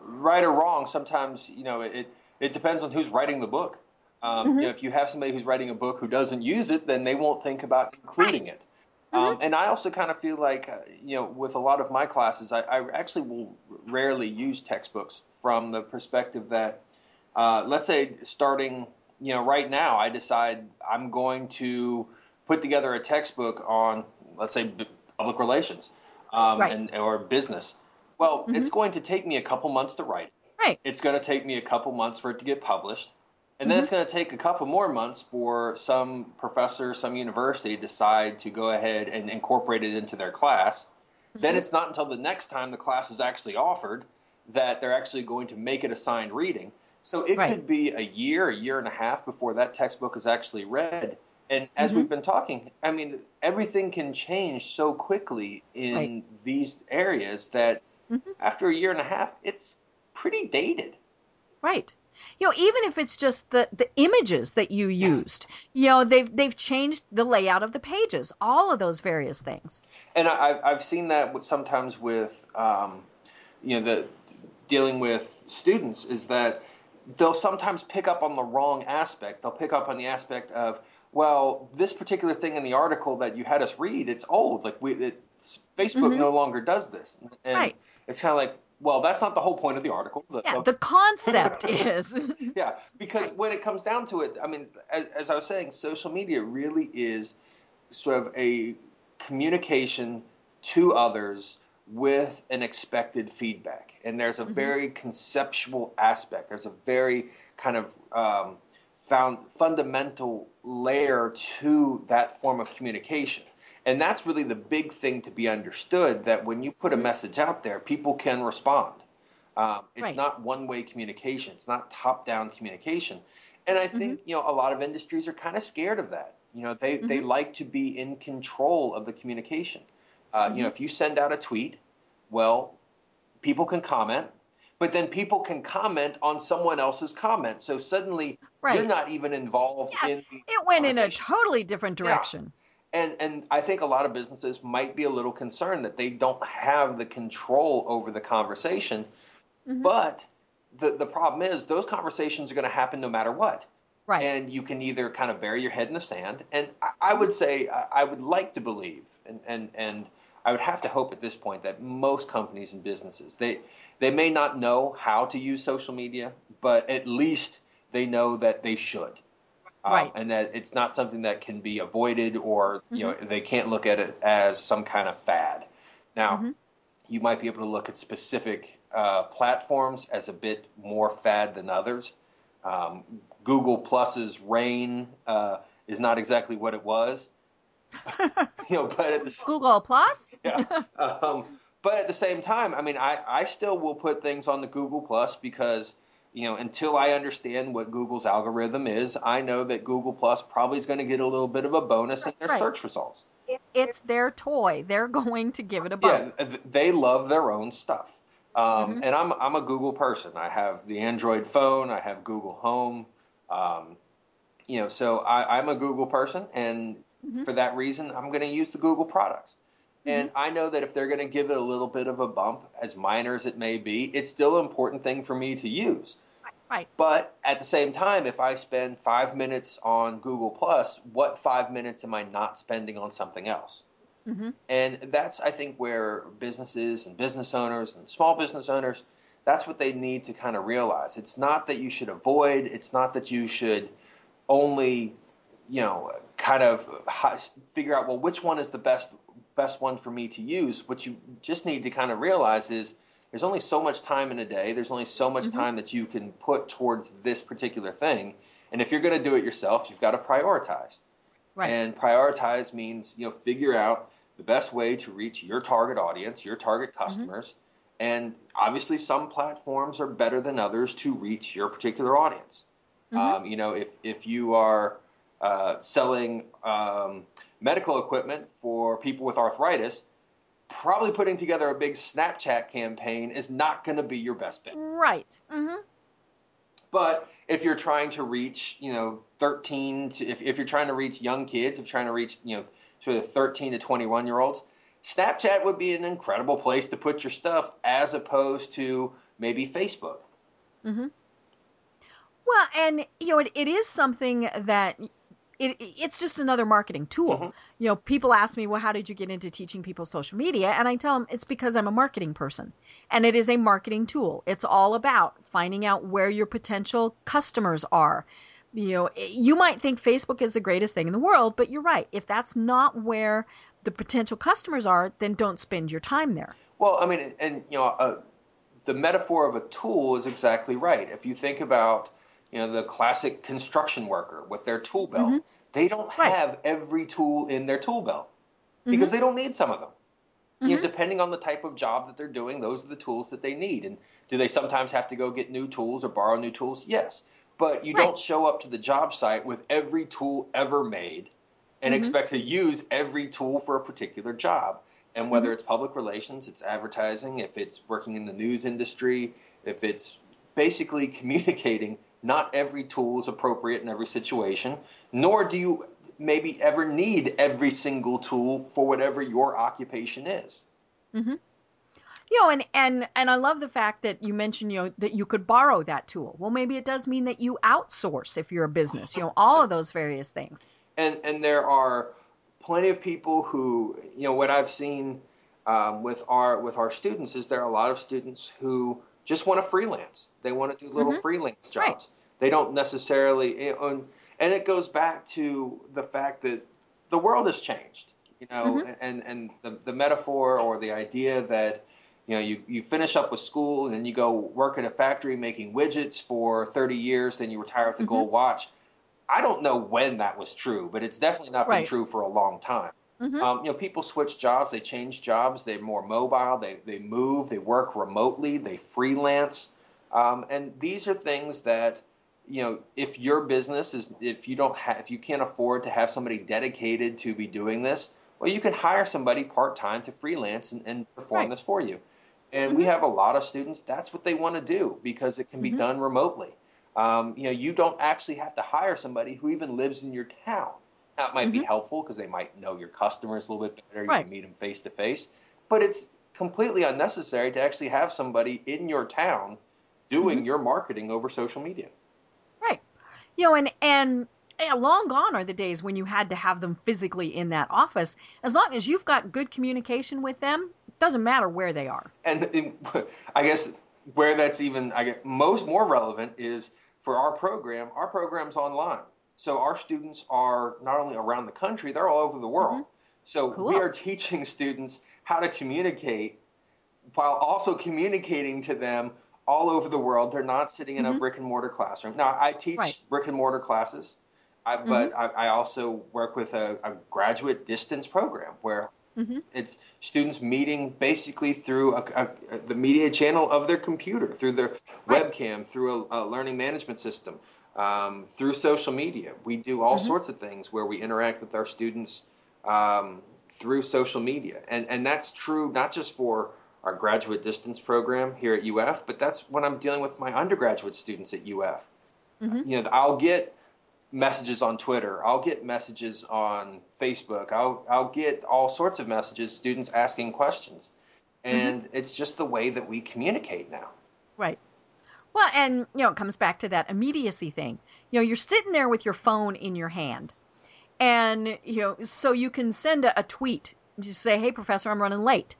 right or wrong, sometimes you know it it depends on who's writing the book. Um, mm-hmm. you know, if you have somebody who's writing a book who doesn't use it, then they won't think about including right. it. Um, mm-hmm. and I also kind of feel like, uh, you know, with a lot of my classes, I, I, actually will rarely use textbooks from the perspective that, uh, let's say, starting, you know, right now, I decide I'm going to put together a textbook on, let's say, public relations um, right. and or business. Well, mm-hmm. it's going to take me a couple months to write. Right. It's going to take me a couple months for it to get published. And then mm-hmm. it's going to take a couple more months for some professor, some university decide to go ahead and incorporate it into their class. Mm-hmm. Then it's not until the next time the class is actually offered that they're actually going to make it assigned reading. So it right. could be a year, a year and a half before that textbook is actually read. And as mm-hmm. we've been talking, I mean, everything can change so quickly in right. these areas that mm-hmm. after a year and a half, it's pretty dated. Right. You know, even if it's just the, the images that you used, you know, they've they've changed the layout of the pages, all of those various things. And I, I've seen that sometimes with, um, you know, the dealing with students is that they'll sometimes pick up on the wrong aspect. They'll pick up on the aspect of, well, this particular thing in the article that you had us read, it's old. Like we, Facebook mm-hmm. no longer does this. And right it's kind of like, well, that's not the whole point of the article. The, yeah, the concept is. yeah, because when it comes down to it, I mean, as, as I was saying, social media really is sort of a communication to others with an expected feedback. And there's a mm-hmm. very conceptual aspect. There's a very kind of um, found fundamental layer to that form of communication. And that's really the big thing to be understood that when you put a message out there, people can respond. Um, it's right. not one way communication, it's not top down communication. And I think, mm-hmm. you know, a lot of industries are kind of scared of that. You know, they, mm-hmm. they like to be in control of the communication. Uh, mm-hmm. You know, mm-hmm. if you send out a tweet, well, people can comment, but then people can comment on someone else's comment. So suddenly right. you're not even involved yeah, in It went in a totally different direction. And and I think a lot of businesses might be a little concerned that they don't have the control over the conversation. Mm-hmm. But the the problem is those conversations are going to happen no matter what. Right. And you can either kind of bury your head in the sand, and I, I would say I would like to believe, and and and I would have to hope at this point that most companies and businesses they they may not know how to use social media, but at least they know that they should um, right. and that it's not something that can be avoided or you mm-hmm. know they can't look at it as some kind of fad. Now, mm-hmm. you might be able to look at specific uh, platforms as a bit more fad than others. Um, Google Plus's reign uh, is not exactly what it was. you know, but at the Google Plus. yeah. Um, but at the same time, I mean, I, I still will put things on the Google Plus because you know until I understand what Google's algorithm is, I know that Google Plus probably is going to get a little bit of a bonus in their right. search results. It's their toy. They're going to give it a bonus. Yeah, they love their own stuff. Um, mm-hmm. And I'm I'm a Google person. I have the Android phone. I have Google Home. Um, you know, so I, am a Google person, and mm-hmm. for that reason, I'm going to use the Google products. Mm-hmm. And I know that if they're going to give it a little bit of a bump, as minor as it may be, it's still an important thing for me to use. Right. But at the same time, if I spend five minutes on Google Plus, what five minutes am I not spending on something else? Mm-hmm. And that's, I think, where businesses and business owners and small business owners, that's what they need to kind of realize. It's not that you should avoid, it's not that you should only, you know, kind of figure out, well, which one is the best best one for me to use. What you just need to kind of realize is there's only so much time in a day. There's only so much mm-hmm. time that you can put towards this particular thing. And if you're going to do it yourself, you've got to prioritize. Right. And prioritize means, you know, figure out the best way to reach your target audience, your target mm-hmm. customers. Mm-hmm. And obviously, some platforms are better than others to reach your particular audience. Mm-hmm. Um, you know, if, if you are uh, selling um, medical equipment for people with arthritis, probably putting together a big Snapchat campaign is not going to be your best bet. Right. Mm-hmm. But if you're trying to reach, you know, 13 to, if, if you're trying to reach young kids, if you're trying to reach, you know, sort of 13 to 21 year olds, Snapchat would be an incredible place to put your stuff as opposed to maybe Facebook. Mm-hmm. Well, and you know, it, it is something that it, it's just another marketing tool. Mm-hmm. You know, people ask me, well, how did you get into teaching people social media? And I tell them it's because I'm a marketing person and it is a marketing tool. It's all about finding out where your potential customers are. You know, you might think Facebook is the greatest thing in the world, but you're right. If that's not where the potential customers are, then don't spend your time there. Well, I mean, and, you know, uh, the metaphor of a tool is exactly right. If you think about, you know, the classic construction worker with their tool belt. Mm-hmm. They don't right. have every tool in their tool belt because mm-hmm. they don't need some of them. Mm-hmm. You know, mm-hmm. depending on the type of job that they're doing, those are the tools that they need. And do they sometimes have to go get new tools or borrow new tools? Yes. But you right. don't show up to the job site with every tool ever made and mm-hmm. expect to use every tool for a particular job. And whether mm-hmm. it's public relations, it's advertising, if it's working in the news industry, if it's basically communicating not every tool is appropriate in every situation, nor do you maybe ever need every single tool for whatever your occupation is. Mm-hmm. You know, and, and and I love the fact that you mentioned, you know, that you could borrow that tool. Well, maybe it does mean that you outsource if you're a business. You know, all of those various things. And and there are plenty of people who, you know, what I've seen um, with our with our students is there are a lot of students who just want to freelance. They want to do little mm-hmm. freelance jobs. Right. They don't necessarily, and, and it goes back to the fact that the world has changed, you know, mm-hmm. and, and the, the metaphor or the idea that, you know, you, you finish up with school and then you go work at a factory making widgets for 30 years, then you retire with a mm-hmm. gold watch. I don't know when that was true, but it's definitely not right. been true for a long time. Mm-hmm. Um, you know, people switch jobs, they change jobs, they're more mobile, they, they move, they work remotely, they freelance. Um, and these are things that, you know, if your business is, if you don't have, if you can't afford to have somebody dedicated to be doing this, well, you can hire somebody part time to freelance and, and perform right. this for you. And mm-hmm. we have a lot of students, that's what they want to do because it can be mm-hmm. done remotely. Um, you know, you don't actually have to hire somebody who even lives in your town. That might mm-hmm. be helpful because they might know your customers a little bit better. You right. can meet them face to face. But it's completely unnecessary to actually have somebody in your town doing mm-hmm. your marketing over social media. Right. You know, and and long gone are the days when you had to have them physically in that office. As long as you've got good communication with them, it doesn't matter where they are. And I guess where that's even I guess most more relevant is for our program. Our program's online. So our students are not only around the country, they're all over the world. Mm-hmm. So cool. we are teaching students how to communicate while also communicating to them all over the world. They're not sitting in mm-hmm. a brick and mortar classroom. Now, I teach right. brick and mortar classes, I, mm-hmm. but I, I, also work with a, a, graduate distance program where mm-hmm. it's students meeting basically through a, the media channel of their computer, through their right. webcam, through a, learning management system, um, through social media. We do all mm-hmm. sorts of things where we interact with our students um, through social media, and and that's true not just for our graduate distance program here at UF, but that's when I'm dealing with my undergraduate students at UF. Mm-hmm. You know, I'll get messages on Twitter, I'll get messages on Facebook, I'll I'll get all sorts of messages, students asking questions. And mm-hmm. it's just the way that we communicate now. Right. Well, and you know, it comes back to that immediacy thing. You know, you're sitting there with your phone in your hand. And you know, so you can send a, a tweet, just say, "Hey professor, I'm running late."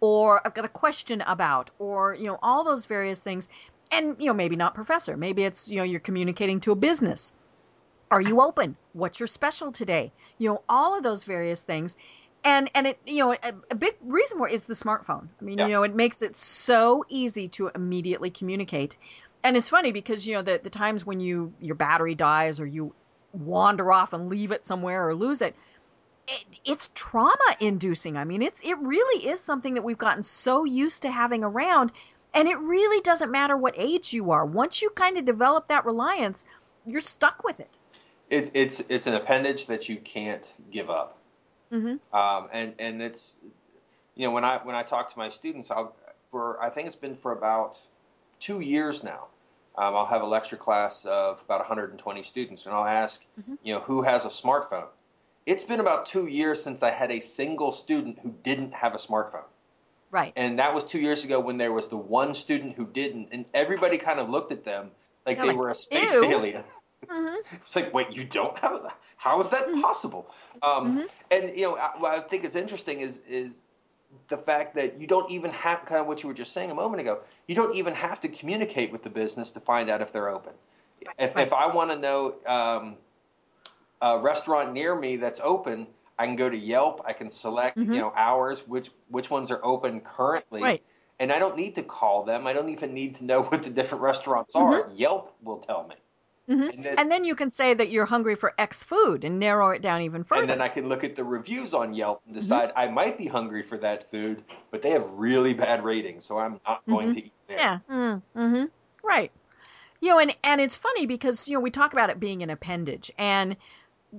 or I've got a question about, or, you know, all those various things. And, you know, maybe not professor. Maybe it's, you know, you're communicating to a business. Are you open? What's your special today? You know, all of those various things. And, and it, you know, a, a big reason for it is the smartphone. I mean, yeah. you know, it makes it so easy to immediately communicate. And it's funny because, you know, the, the times when you, your battery dies or you wander off and leave it somewhere or lose it, it, it's trauma inducing. I mean, it's it really is something that we've gotten so used to having around, and it really doesn't matter what age you are. Once you kind of develop that reliance, you're stuck with it. It it's it's an appendage that you can't give up. Mm-hmm. Um, and and it's you know when I when I talk to my students, I'll for I think it's been for about two years now. Um, I'll have a lecture class of about 120 students, and I'll ask, mm-hmm. you know, who has a smartphone? it's been about two years since I had a single student who didn't have a smartphone. Right. And that was two years ago when there was the one student who didn't, and everybody kind of looked at them like You're they like, were a space Ew. alien. Mm-hmm. it's like, wait, you don't have? A, how is that mm-hmm. possible? Um, mm-hmm. And you know, what I think is interesting is is the fact that you don't even have kind of what you were just saying a moment ago. You don't even have to communicate with the business to find out if they're open. If, if I want to know. Um, a restaurant near me that's open, I can go to Yelp. I can select mm-hmm. you know hours, which which ones are open currently, right. and I don't need to call them. I don't even need to know what the different restaurants are. Mm-hmm. Yelp will tell me. Mm-hmm. And, then, and, then, you can say that you're hungry for X food and narrow it down even further. And then I can look at the reviews on Yelp and mm-hmm. decide I might be hungry for that food, but they have really bad ratings, so I'm not going mm-hmm. to eat there. Yeah. Mm-hmm. Right. You know, and and it's funny because you know we talk about it being an appendage, and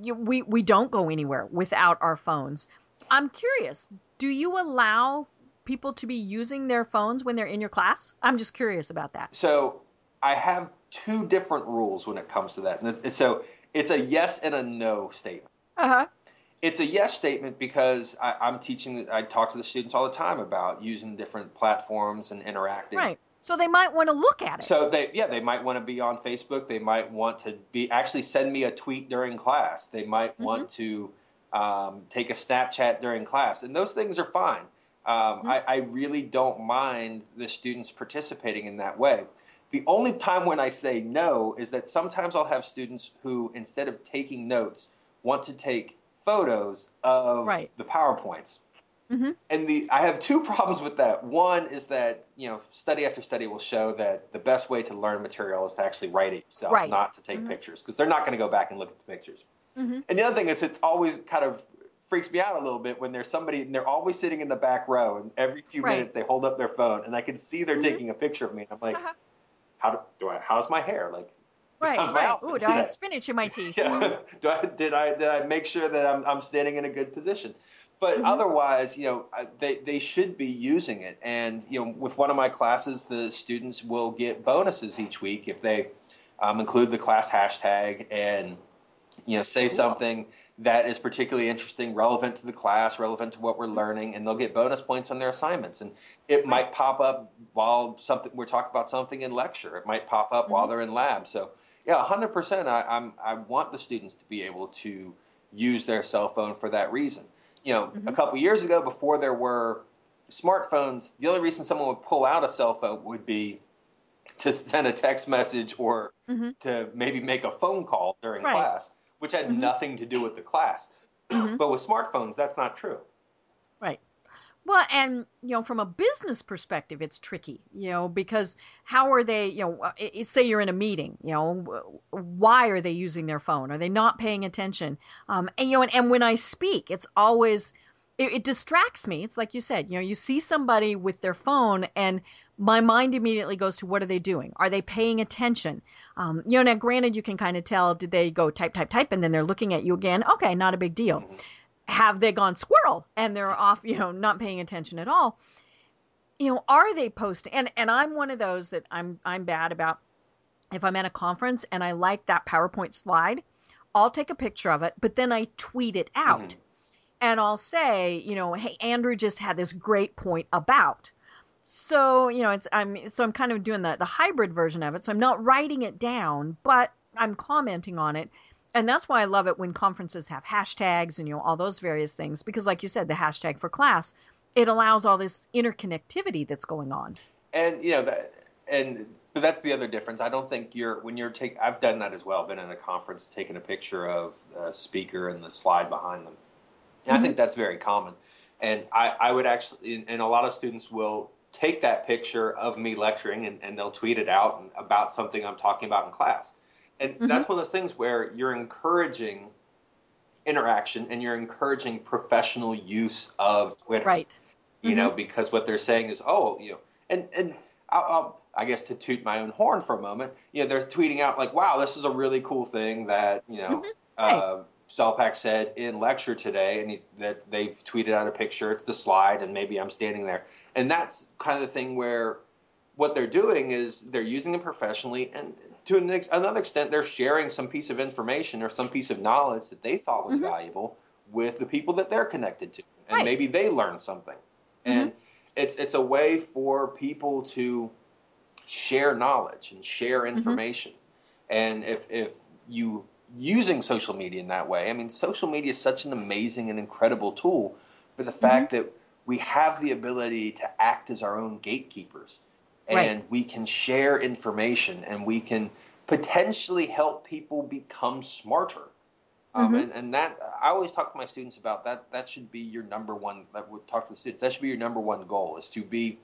you, we we don't go anywhere without our phones. I'm curious. Do you allow people to be using their phones when they're in your class? I'm just curious about that. So I have two different rules when it comes to that. And So it's a yes and a no statement. Uh huh. It's a yes statement because I, am teaching. I talk to the students all the time about using different platforms and interacting. Right. So they might want to look at it. So they yeah, they might want to be on Facebook. They might want to be actually send me a tweet during class. They might mm-hmm. want to um, take a Snapchat during class, and those things are fine. Um, mm-hmm. I, I really don't mind the students participating in that way. The only time when I say no is that sometimes I'll have students who, instead of taking notes, want to take photos of right. the PowerPoints. Mm-hmm. And the I have two problems with that. One is that you know study after study will show that the best way to learn material is to actually write it yourself, right. not to take mm-hmm. pictures, because they're not going to go back and look at the pictures. Mm-hmm. And the other thing is, it's always kind of freaks me out a little bit when there's somebody and they're always sitting in the back row, and every few right. minutes they hold up their phone, and I can see they're mm-hmm. taking a picture of me. And I'm like, uh-huh. How do, do I? How's my hair? Like, Right, right. Ooh, do I have spinach in my teeth? yeah. do I, did I did I make sure that I'm I'm standing in a good position? But mm-hmm. otherwise, you know, they, they should be using it. And, you know, with one of my classes, the students will get bonuses each week if they um, include the class hashtag and, you know, say something that is particularly interesting, relevant to the class, relevant to what we're learning, and they'll get bonus points on their assignments. And it might pop up while something we're talking about something in lecture. It might pop up mm-hmm. while they're in lab. So, yeah, 100%. I, I'm, I want the students to be able to use their cell phone for that reason you know, mm-hmm. a couple years ago, before there were smartphones, the only reason someone would pull out a cell phone would be to send a text message or mm-hmm. to maybe make a phone call during right. class, which had mm-hmm. nothing to do with the class. Mm-hmm. but with smartphones, that's not true. Right. Well, and you know, from a business perspective, it's tricky, you know, because how are they, you know, uh, say you're in a meeting, you know, why are they using their phone? Are they not paying attention? Um, and you know, and, and when I speak, it's always it, it distracts me. It's like you said, you know, you see somebody with their phone, and my mind immediately goes to what are they doing? Are they paying attention? Um, you know, now granted, you can kind of tell did they go type type type, and then they're looking at you again. Okay, not a big deal. Have they gone squirrel and they're off, you know, not paying attention at all? You know, are they posting? And and I'm one of those that I'm I'm bad about. If I'm at a conference and I like that PowerPoint slide, I'll take a picture of it, but then I tweet it out. Mm-hmm. And I'll say, you know, hey, Andrew just had this great point about. So, you know, it's I'm so I'm kind of doing the the hybrid version of it. So I'm not writing it down, but I'm commenting on it. And that's why I love it when conferences have hashtags and you know all those various things because like you said the hashtag for class it allows all this interconnectivity that's going on. And you know that and but that's the other difference. I don't think you're when you're taking i've done that as well been in a conference taking a picture of a speaker and the slide behind them. And mm-hmm. i think that's very common. And i, I would actually and a lot of students will take that picture of me lecturing and, and they'll tweet it out about something i'm talking about in class and mm-hmm. that's one of those things where you're encouraging interaction and you're encouraging professional use of Twitter. Right. You mm-hmm. know, because what they're saying is, oh, you know, and and I'll, I'll, i guess to toot my own horn for a moment, you know, they're tweeting out like, wow, this is a really cool thing that you know. Mm-hmm. Uh, Selepak said in lecture today, and he's, that they've tweeted out a picture. It's the slide, and maybe I'm standing there, and that's kind of the thing where what they're doing is they're using it professionally, and to an ex- another extent, they're sharing some piece of information or some piece of knowledge that they thought was mm-hmm. valuable with the people that they're connected to, and right. maybe they learned something. Mm-hmm. And it's it's a way for people to share knowledge and share mm-hmm. information. Mm-hmm. And if if you using social media in that way, I mean, social media is such an amazing and incredible tool for the fact mm-hmm. that we have the ability to act as our own gatekeepers and right. we can share information and we can potentially help people become smarter. Um, mm-hmm. and, and, that I always talk to my students about that. That should be your number one. That would talk to the students. That should be your number one goal: is to be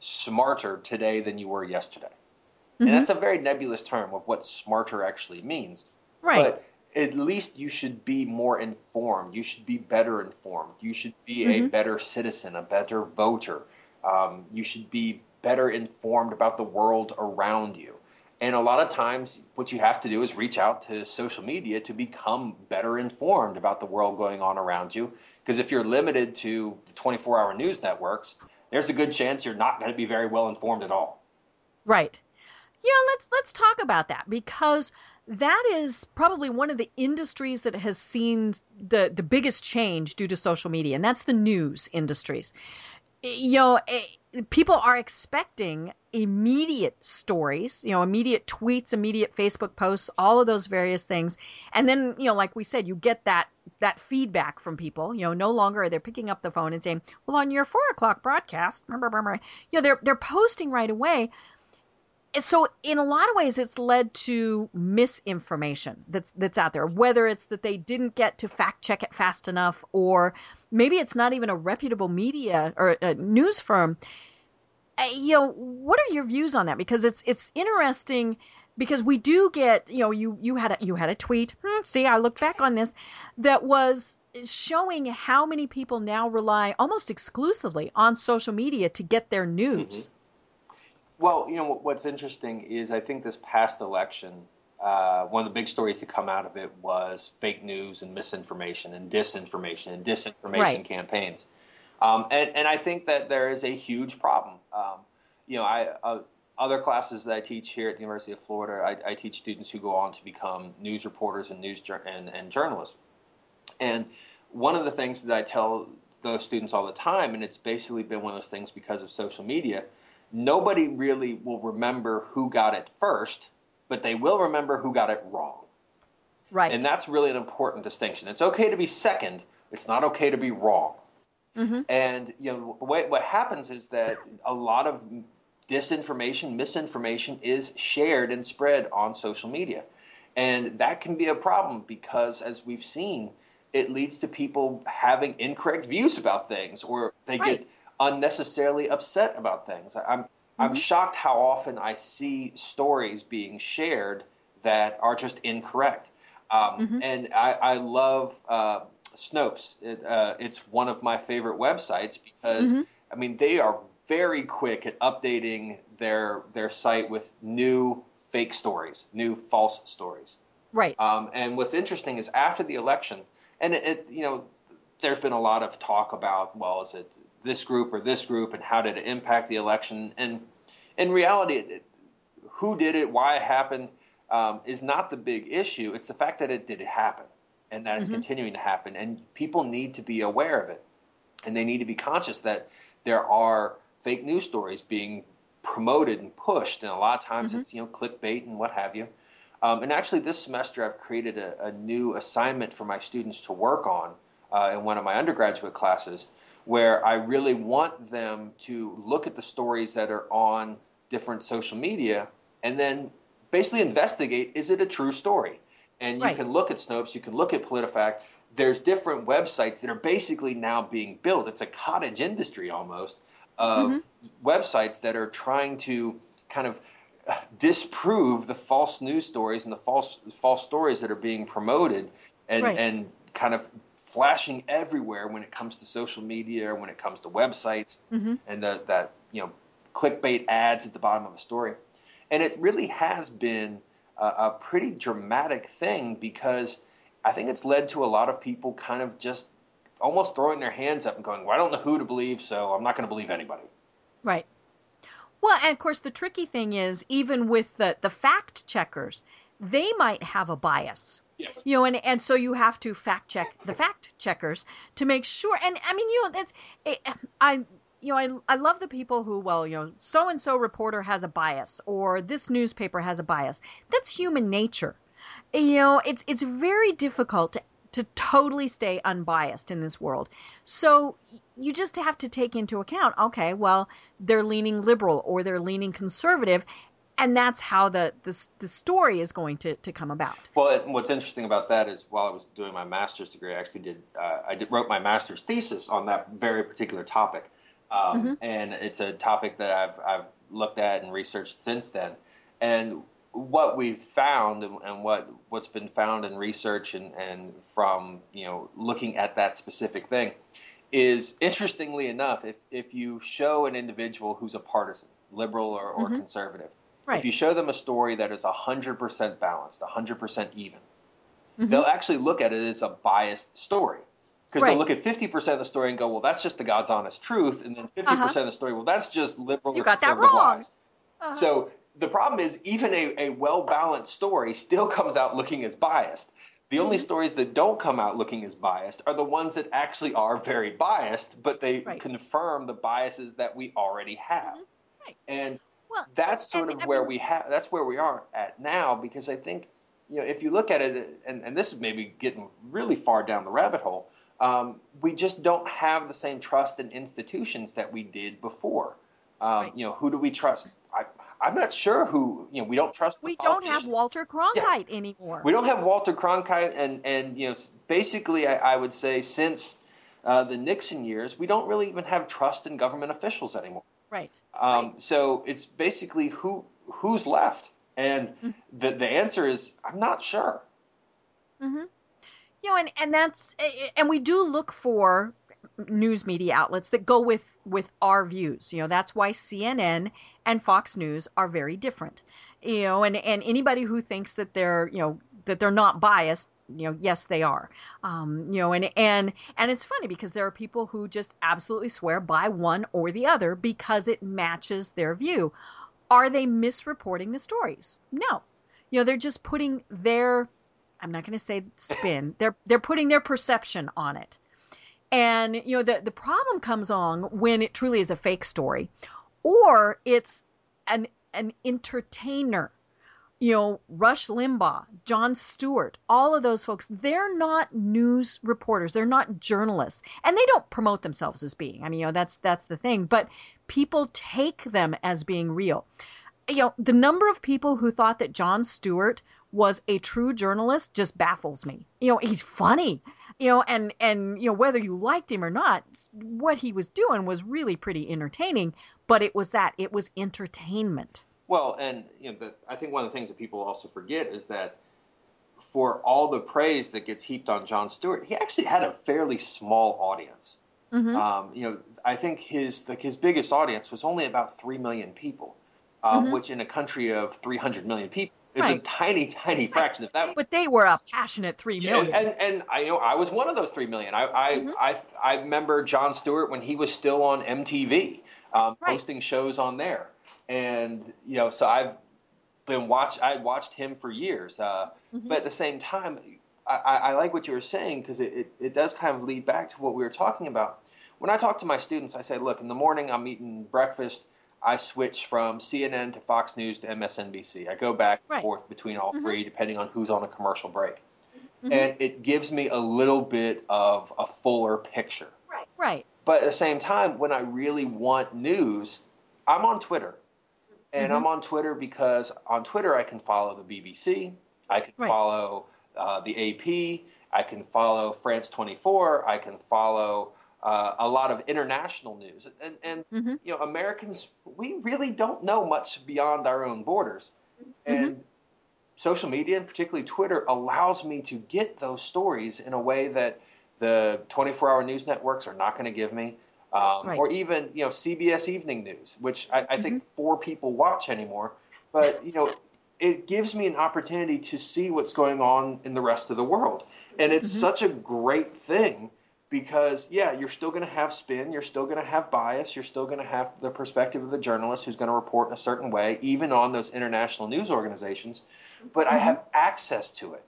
smarter today than you were yesterday. Mm-hmm. And that's a very nebulous term of what smarter actually means. Right. But at least you should be more informed. You should be better informed. You should be mm-hmm. a better citizen, a better voter. Um, you should be better informed about the world around you. And a lot of times, what you have to do is reach out to social media to become better informed about the world going on around you. Because if you're limited to the 24 hour news networks, there's a good chance you're not going to be very well informed at all. Right. Yeah, let's let's talk about that because that is probably one of the industries that has seen the the biggest change due to social media, and that's the news industries. You know, eh, people are expecting immediate stories, you know, immediate tweets, immediate Facebook posts, all of those various things. And then, you know, like we said, you get that that feedback from people. You know, no longer are they picking up the phone and saying, "Well, on your four o'clock broadcast," you know, they're they're posting right away so in a lot of ways it's led to misinformation that's that's out there whether it's that they didn't get to fact check it fast enough or maybe it's not even a reputable media or a news firm. Uh, you know what are your views on that? Because it's it's interesting because we do get you know you you had a you had a tweet hmm, see i look back on this that was showing how many people now rely almost exclusively on social media to get their news. Mm-hmm well, you know what's interesting is I think this past election, uh, one of the big stories to come out of it was fake news and misinformation and disinformation and disinformation right. campaigns, um, and and I think that there is a huge problem. Um, you know, I uh, other classes that I teach here at the University of Florida, I, I, teach students who go on to become news reporters and news and, and journalists, and one of the things that I tell those students all the time, and it's basically been one of those things because of social media nobody really will remember who got it first, but they will remember who got it wrong. Right. And that's really an important distinction. It's okay to be second, it's not okay to be wrong. Mm-hmm. And you know way what happens is that a lot of disinformation, misinformation is shared and spread on social media. And that can be a problem because as we've seen, it leads to people having incorrect views about things or they right. get unnecessarily upset about things. I'm mm-hmm. I'm shocked how often I see stories being shared that are just incorrect. Um, mm-hmm. And I, I love uh, Snopes. It, uh, it's one of my favorite websites because mm-hmm. I mean they are very quick at updating their their site with new fake stories, new false stories. Right. Um, and what's interesting is after the election, and it, it, you know, there's been a lot of talk about well, is it this group or this group, and how did it impact the election? And in reality, it, who did it, why it happened, um, is not the big issue. It's the fact that it did happen, and that it's mm-hmm. continuing to happen, and people need to be aware of it, and they need to be conscious that there are fake news stories being promoted and pushed, and a lot of times mm-hmm. it's you know clickbait and what have you. Um, and actually, this semester I've created a, a, new assignment for my students to work on uh, in one of my undergraduate classes, where I really want them to look at the stories that are on different social media and then basically investigate is it a true story? And you right. can look at Snopes, you can look at PolitiFact. There's different websites that are basically now being built. It's a cottage industry almost of mm-hmm. websites that are trying to kind of disprove the false news stories and the false false stories that are being promoted and right. and kind of flashing everywhere when it comes to social media or when it comes to websites mm-hmm. and the, that you know clickbait ads at the bottom of a story and it really has been a, a pretty dramatic thing because I think it's led to a lot of people kind of just almost throwing their hands up and going, well, I don't know who to believe, so I'm not going to believe anybody. Right. Well, and of course, the tricky thing is, even with the, the fact checkers, they might have a bias. Yes. You know, and, and so you have to fact check the fact checkers to make sure. And I mean, you know, that's, I, you know, I, I love the people who, well, you know, so and so reporter has a bias or this newspaper has a bias. That's human nature. You know, it's it's very difficult to to totally stay unbiased in this world. So you just have to take into account, okay, well, they're leaning liberal or they're leaning conservative, and that's how the the, the story is going to, to come about. Well, what's interesting about that is while I was doing my master's degree, I actually did uh, I did, wrote my master's thesis on that very particular topic, um, mm-hmm. and it's a topic that I've I've looked at and researched since then. And what we've found and, and, what what's been found in research and, and from you know looking at that specific thing is interestingly enough if, if you show an individual who's a partisan liberal or, or mm-hmm. conservative right. if you show them a story that is 100% balanced 100% even mm-hmm. they'll actually look at it as a biased story because right. they'll look at 50% of the story and go well that's just the god's honest truth and then 50% uh-huh. of the story well that's just liberal you got that wrong. lies uh-huh. so the problem is even a, a well balanced story still comes out looking as biased. The only mm-hmm. stories that don't come out looking as biased are the ones that actually are very biased, but they right. confirm the biases that we already have. Mm-hmm. Right. And well, that's sort and, of where we have that's where we are at now because I think you know if you look at it and, and this is maybe getting really far down the rabbit hole, um, we just don't have the same trust in institutions that we did before. Um, right. You know, who do we trust? I, I'm not sure who you know. We don't trust. We don't have Walter Cronkite yeah. anymore. We don't have Walter Cronkite, and and you know, basically, I, I would say since uh, the Nixon years, we don't really even have trust in government officials anymore. Right. Um, right. So it's basically who who's left, and mm-hmm. the the answer is I'm not sure. Mm-hmm. You know, and and that's and we do look for news media outlets that go with with our views. You know, that's why CNN and Fox News are very different. You know, and and anybody who thinks that they're you know that they're not biased you know yes they are. Um, you know and and and it's funny because there are people who just absolutely swear by one or the other because it matches their view. Are they misreporting the stories? No. You know they're just putting their i'm not going to say spin they're they're putting their perception on it. And you know the the problem comes on when it truly is a fake story or it's an an entertainer. You know, Rush Limbaugh, Jon Stewart, all of those folks, they're not news reporters. They're not journalists. And they don't promote themselves as being. I mean, you know, that's that's the thing. But people take them as being real. You know, the number of people who thought that Jon Stewart was a true journalist just baffles me. You know, he's funny. you know, and and you know whether you liked him or not, what he was doing was really pretty entertaining. But it was that it was entertainment. Well, and you know, the, I think one of the things that people also forget is that for all the praise that gets heaped on Jon Stewart, he actually had a fairly small audience. Mm-hmm. Um, you know, I think his like his biggest audience was only about three million people, um, mm-hmm. which in a country of three hundred million people is right. a tiny, tiny fraction of that. But they were a passionate three million. Yeah, and, and, I you know I was one of those three million. I I, mm-hmm. I, I remember Jon Stewart when he was still on MTV, um, right. hosting shows on there, and you know so I've been watch I watched him for years. Uh, mm-hmm. But at the same time, I, I like what you were saying because it, it, it does kind of lead back to what we were talking about. When I talk to my students, I say, look, in the morning I'm eating breakfast. I switch from CNN to Fox News to MSNBC. I go back and forth between all mm-hmm. three, depending on who's on a commercial break. Mm-hmm. And it gives me a little bit of a fuller picture. Right. Right. But at the same time, when I really want news, I'm on Twitter. And mm-hmm. I'm on Twitter because on Twitter I can follow the BBC, I can right. follow uh, the AP, I can follow France 24, I can follow uh, a lot of international news. And, and mm-hmm. you know, Americans, we really don't know much beyond our own borders. Mm-hmm. And social media, and particularly Twitter, allows me to get those stories in a way that the 24 hour news networks are not going to give me. Um, right. Or even you know CBS Evening News, which I, I mm-hmm. think four people watch anymore. But you know, it gives me an opportunity to see what's going on in the rest of the world, and it's mm-hmm. such a great thing because yeah, you're still going to have spin, you're still going to have bias, you're still going to have the perspective of the journalist who's going to report in a certain way, even on those international news organizations. But mm-hmm. I have access to it,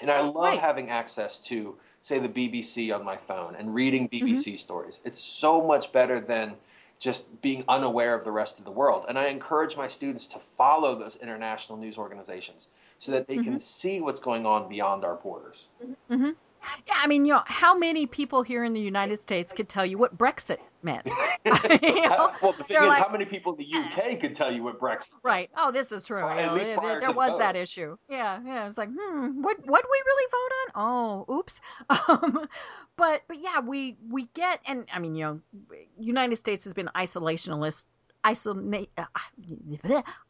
and I love right. having access to, say, the BBC on my phone and reading BBC mm-hmm. stories. It's so much better than just being unaware of the rest of the world. And I encourage my students to follow those international news organizations so that they mm-hmm. can see what's going on beyond our borders. Mm-hmm. Yeah, I mean, you know, how many people here in the United States could tell you what Brexit meant? you know? well, the thing is, like, how many people in the UK could tell you what Brexit? Right. Oh, this is true. At least there, there, there was that issue. Yeah, yeah. It's like, hmm, what what we really vote on? Oh, oops. Um, but but yeah, we we get, and I mean, you know, United States has been isolationist, isolate, uh,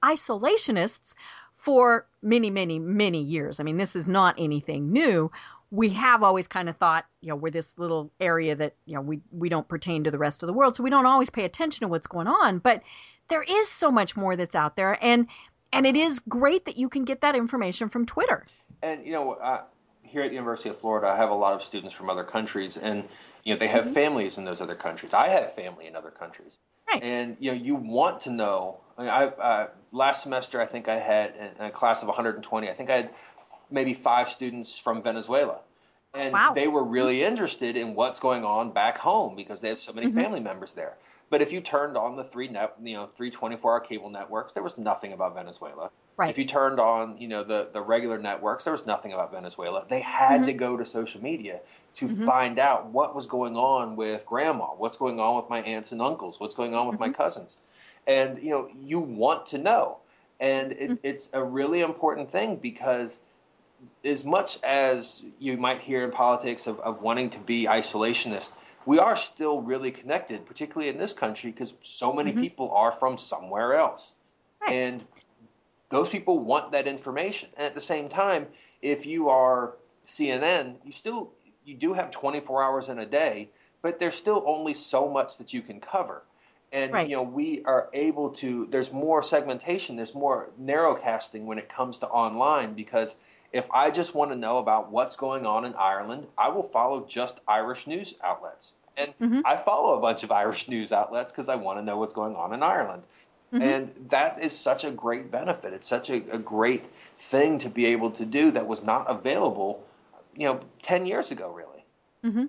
isolationists for many, many, many years. I mean, this is not anything new we have always kind of thought, you know, we're this little area that, you know, we, we don't pertain to the rest of the world. So we don't always pay attention to what's going on. But there is so much more that's out there. And, and it is great that you can get that information from Twitter. And, you know, uh, here at the University of Florida, I have a lot of students from other countries. And, you know, they have mm-hmm. families in those other countries. I have family in other countries. Right. And, you know, you want to know. I, mean, I uh, last semester, I think I had a class of 120, I think I had maybe five students from Venezuela. And wow. they were really interested in what's going on back home because they have so many mm-hmm. family members there. But if you turned on the three net, you know, three 24-hour cable networks, there was nothing about Venezuela. Right. If you turned on, you know, the, the regular networks, there was nothing about Venezuela. They had mm-hmm. to go to social media to mm-hmm. find out what was going on with grandma, what's going on with my aunts and uncles, what's going on with my mm-hmm. cousins. And, you know, you want to know. And it, mm. it's a really important thing because – as much as you might hear in politics of, of wanting to be isolationist, we are still really connected, particularly in this country, because so many mm-hmm. people are from somewhere else. Right. And those people want that information. And at the same time, if you are CNN, you still you do have 24 hours in a day, but there's still only so much that you can cover. And right. you know, we are able to there's more segmentation, there's more narrowcasting when it comes to online because if I just want to know about what's going on in Ireland, I will follow just Irish news outlets. And mm-hmm. I follow a bunch of Irish news outlets because I want to know what's going on in Ireland. Mm-hmm. And that is such a great benefit. It's such a, a, great thing to be able to do that was not available, you know, 10 years ago, really. Mm-hmm.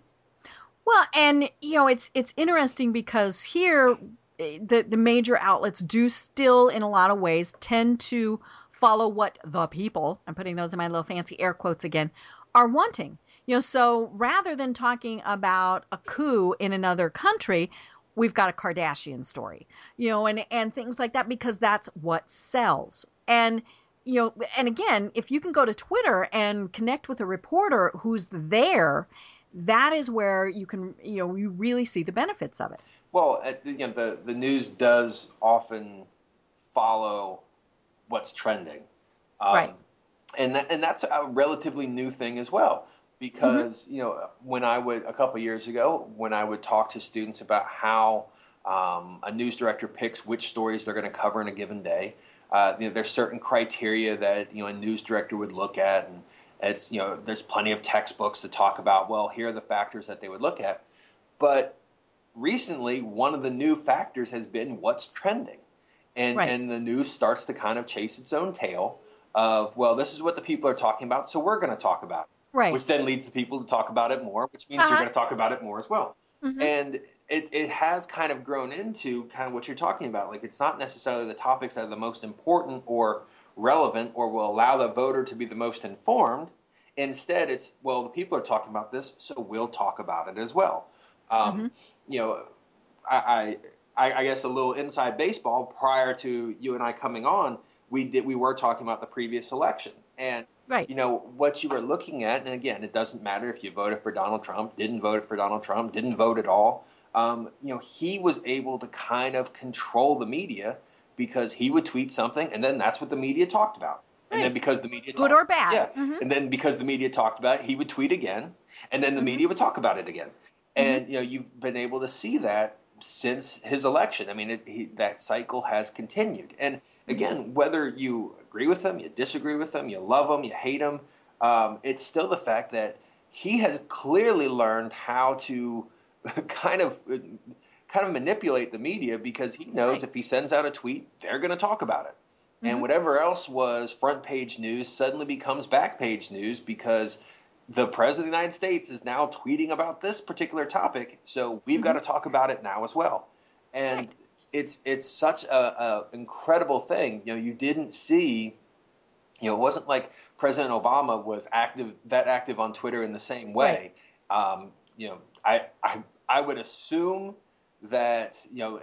Well, and, you know, it's, it's interesting because here, eh, the, the major outlets do still, in a lot of ways, tend to follow what the people, I'm putting those in my little fancy air quotes again, are wanting. You know, so rather than talking about a coup in another country, we've got a Kardashian story, you know, and, and things like that because that's what sells. And you know, and again, if you can go to Twitter and connect with a reporter who's there, that is where you can, you know, you really see the benefits of it. Well, you know, the the news does often follow what's trending, um, right? And that, and that's a relatively new thing as well, because mm-hmm. you know, when I would a couple years ago, when I would talk to students about how um, a news director picks which stories they're going to cover in a given day uh, you know, there's certain criteria that you know a news director would look at, and it's you know there's plenty of textbooks to talk about. Well, here are the factors that they would look at, but recently one of the new factors has been what's trending, and right. and the news starts to kind of chase its own tail of well, this is what the people are talking about, so we're going to talk about it. Right. Which then leads the people to talk about it more, which means uh-huh. you're going to talk about it more as well. Mm-hmm. And it, it has kind of grown into kind of what you're talking about. Like it's not necessarily the topics that are the most important or relevant or will allow the voter to be the most informed. Instead, it's well, the people are talking about this, so we'll talk about it as well. Um, mm-hmm. You know, I, I, I guess a little inside baseball. Prior to you and I coming on, we did we were talking about the previous election, and right. you know what you were looking at. And again, it doesn't matter if you voted for Donald Trump, didn't vote for Donald Trump, didn't vote at all um, you know, he was able to kind of control the media because he would tweet something, and then that's what the media talked about. And then because the media good talked, or bad, yeah, mm-hmm. and then because the media talked about it, he would tweet again, and then the mm-hmm. media would talk about it again. And mm-hmm. you know, you've been able to see that since his election. I mean, it, he, that cycle has continued. And again, whether you agree with him, you disagree with him, you love him, you hate him, um, it's still the fact that he has clearly learned how to kind of kind of manipulate the media because he knows right. if he sends out a tweet, they're going to talk about it. Mm-hmm. And whatever else was front page news suddenly becomes back page news because the president of the United States is now tweeting about this particular topic, so we've mm-hmm. got to talk about it now as well. And right. it's it's such a, a, incredible thing. You know, you didn't see. You know, it wasn't like President Obama was active that active on Twitter in the same way. Right. Um, you know, I, I I would assume that you know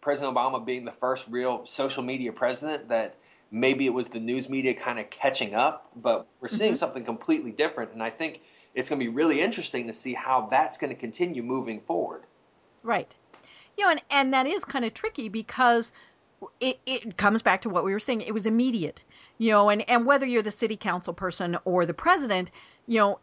President Obama being the first real social media president that maybe it was the news media kind of catching up, but we're seeing mm-hmm. something completely different, and I think it's going to be really interesting to see how that's going to continue moving forward. Right. You know, and, and that is kind of tricky because it, it comes back to what we were saying. It was immediate, you know, and, and whether you're the city council person or the president, you know,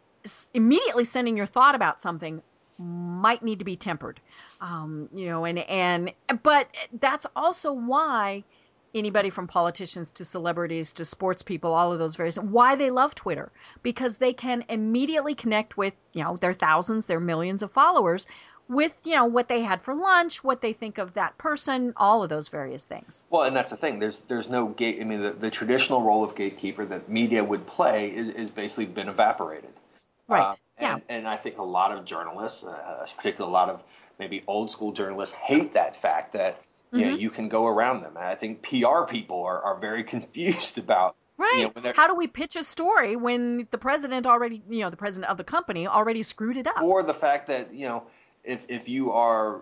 immediately sending your thought about something might need to be tempered. Um, you know, and and but that's also why anybody from politicians to celebrities to sports people, all of those various why they love Twitter because they can immediately connect with you know their thousands, their millions of followers with you know what they had for lunch, what they think of that person, all of those various things. Well, and that's the thing. There's there's no gate. I mean, the, the traditional role of gatekeeper that media would play is, is basically been evaporated. Right. Uh, and, yeah. and I think a lot of journalists, uh, particularly a lot of maybe old school journalists, hate that fact that you mm-hmm. know you can go around them. And I think PR people are, are very confused about Right. You know, How do we pitch a story when the president already, you know, the president of the company already screwed it up? Or the fact that, you know, if, if you are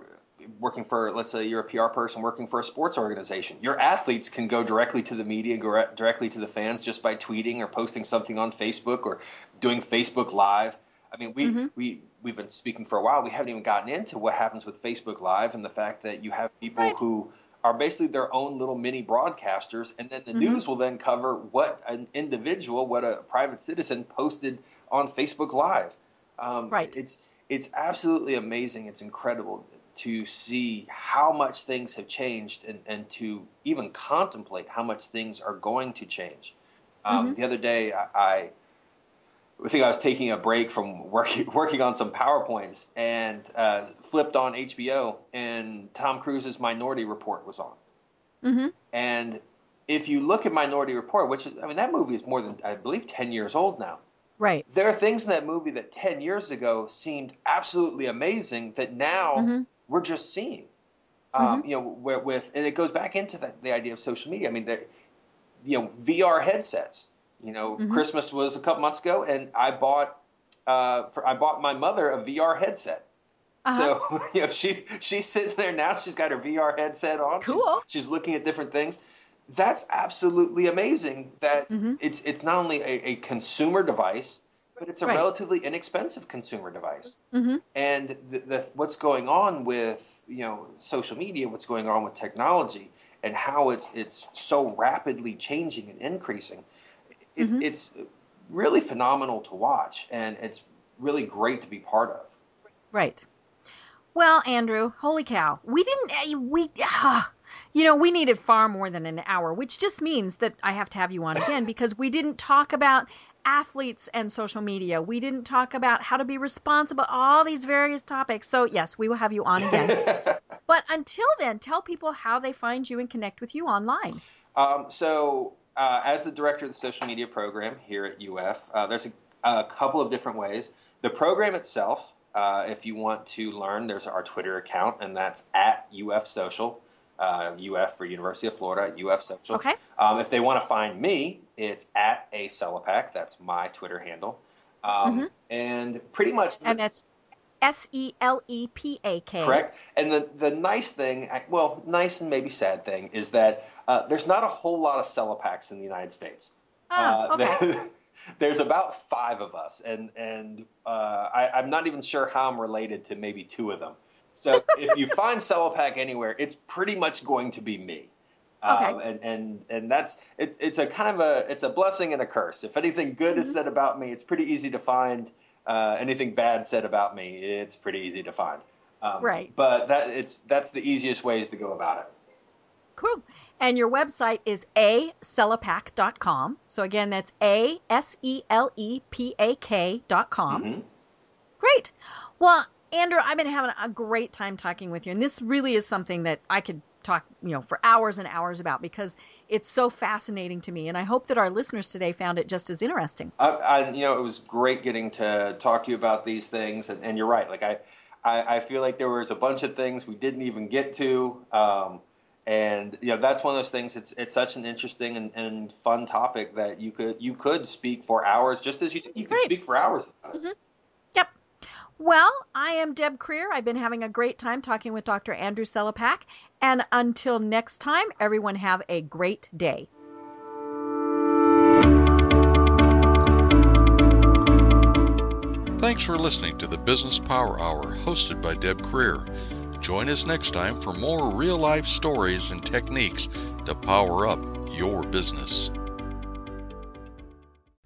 working for, let's say you're a PR person working for a sports organization, your athletes can go directly to the media, go directly to the fans just by tweeting or posting something on Facebook or doing Facebook Live. I mean, we, mm-hmm. we, we've been speaking for a while. We haven't even gotten into what happens with Facebook Live and the fact that you have people right. who are basically their own little mini broadcasters, and then the mm-hmm. news will then cover what an individual, what a private citizen posted on Facebook Live. Um, right. It's it's absolutely amazing. It's incredible to see how much things have changed and, and to even contemplate how much things are going to change. Um, mm-hmm. The other day, I, I I think I was taking a break from working working on some powerpoints and uh, flipped on HBO, and Tom Cruise's Minority Report was on. Mm-hmm. And if you look at Minority Report, which is, I mean, that movie is more than I believe ten years old now. Right. There are things in that movie that ten years ago seemed absolutely amazing that now mm-hmm. we're just seeing. Um, mm-hmm. You know, with and it goes back into that, the idea of social media. I mean, that you know, VR headsets you know, mm-hmm. Christmas was a couple months ago, and I bought uh, for I bought my mother a VR headset. Uh-huh. So you know, she she's sitting there now. She's got her VR headset on. Cool. She's, she's looking at different things. that's absolutely amazing. That mm-hmm. it's it's not only a, a, consumer device, but it's a right. relatively inexpensive consumer device. Mm-hmm. And the, the, what's going on with you know social media, what's going on with technology, and how it's it's so rapidly changing and increasing. It, mm-hmm. It's really phenomenal to watch, and it's really great to be part of. Right. Well, Andrew, holy cow, we didn't eh, we. Uh, you know, we needed far more than an hour, which just means that I have to have you on again because we didn't talk about athletes and social media. We didn't talk about how to be responsible, all these various topics. So, yes, we will have you on again. but until then, tell people how they find you and connect with you online. Um, so, uh, as the director of the social media program here at UF, uh, there's a, a, couple of different ways. The program itself, uh, if you want to learn, there's our Twitter account, and that's at UF Social uh, UF for University of Florida, UF Social. Okay. Um, if they want to find me, it's at a Selepak. That's my Twitter handle. Um, mm-hmm. And pretty much. And that's S E L E P A K. Correct. And the, the nice thing, well, nice and maybe sad thing, is that uh, there's not a whole lot of Selepaks in the United States. Oh, uh, okay. there's about five of us, and and uh, I, I'm not even sure how I'm related to maybe two of them. So if you find Selepak anywhere, it's pretty much going to be me. Okay. Um, and and and that's it, it's a kind of a it's a blessing and a curse. If anything good mm-hmm. is said about me, it's pretty easy to find. Uh, anything bad said about me, it's pretty easy to find. Um, right. But that it's that's the easiest ways to go about it. Cool. And your website is a selepak.com. So again, that's a s e l e p a k.com. Mm-hmm. Great. Well, Andrew, I've been having a great time talking with you, and this really is something that I could talk, you know, for hours and hours about because it's so fascinating to me, and I hope that our listeners today found it just as interesting. I, I you know, it was great getting to talk to you about these things, and, and you're right. Like I, I, I, feel like there was a bunch of things we didn't even get to. Um, and you know that's one of those things. It's it's such an interesting and, and fun topic that you could you could speak for hours, just as you you could speak for hours. Mm-hmm. Well, I am Deb Krier. I've been having a great time talking with Dr. Andrew Selepak. And until next time, everyone have a great day. Thanks for listening to the Business Power Hour hosted by Deb Krier. Join us next time for more real life stories and techniques to power up your business.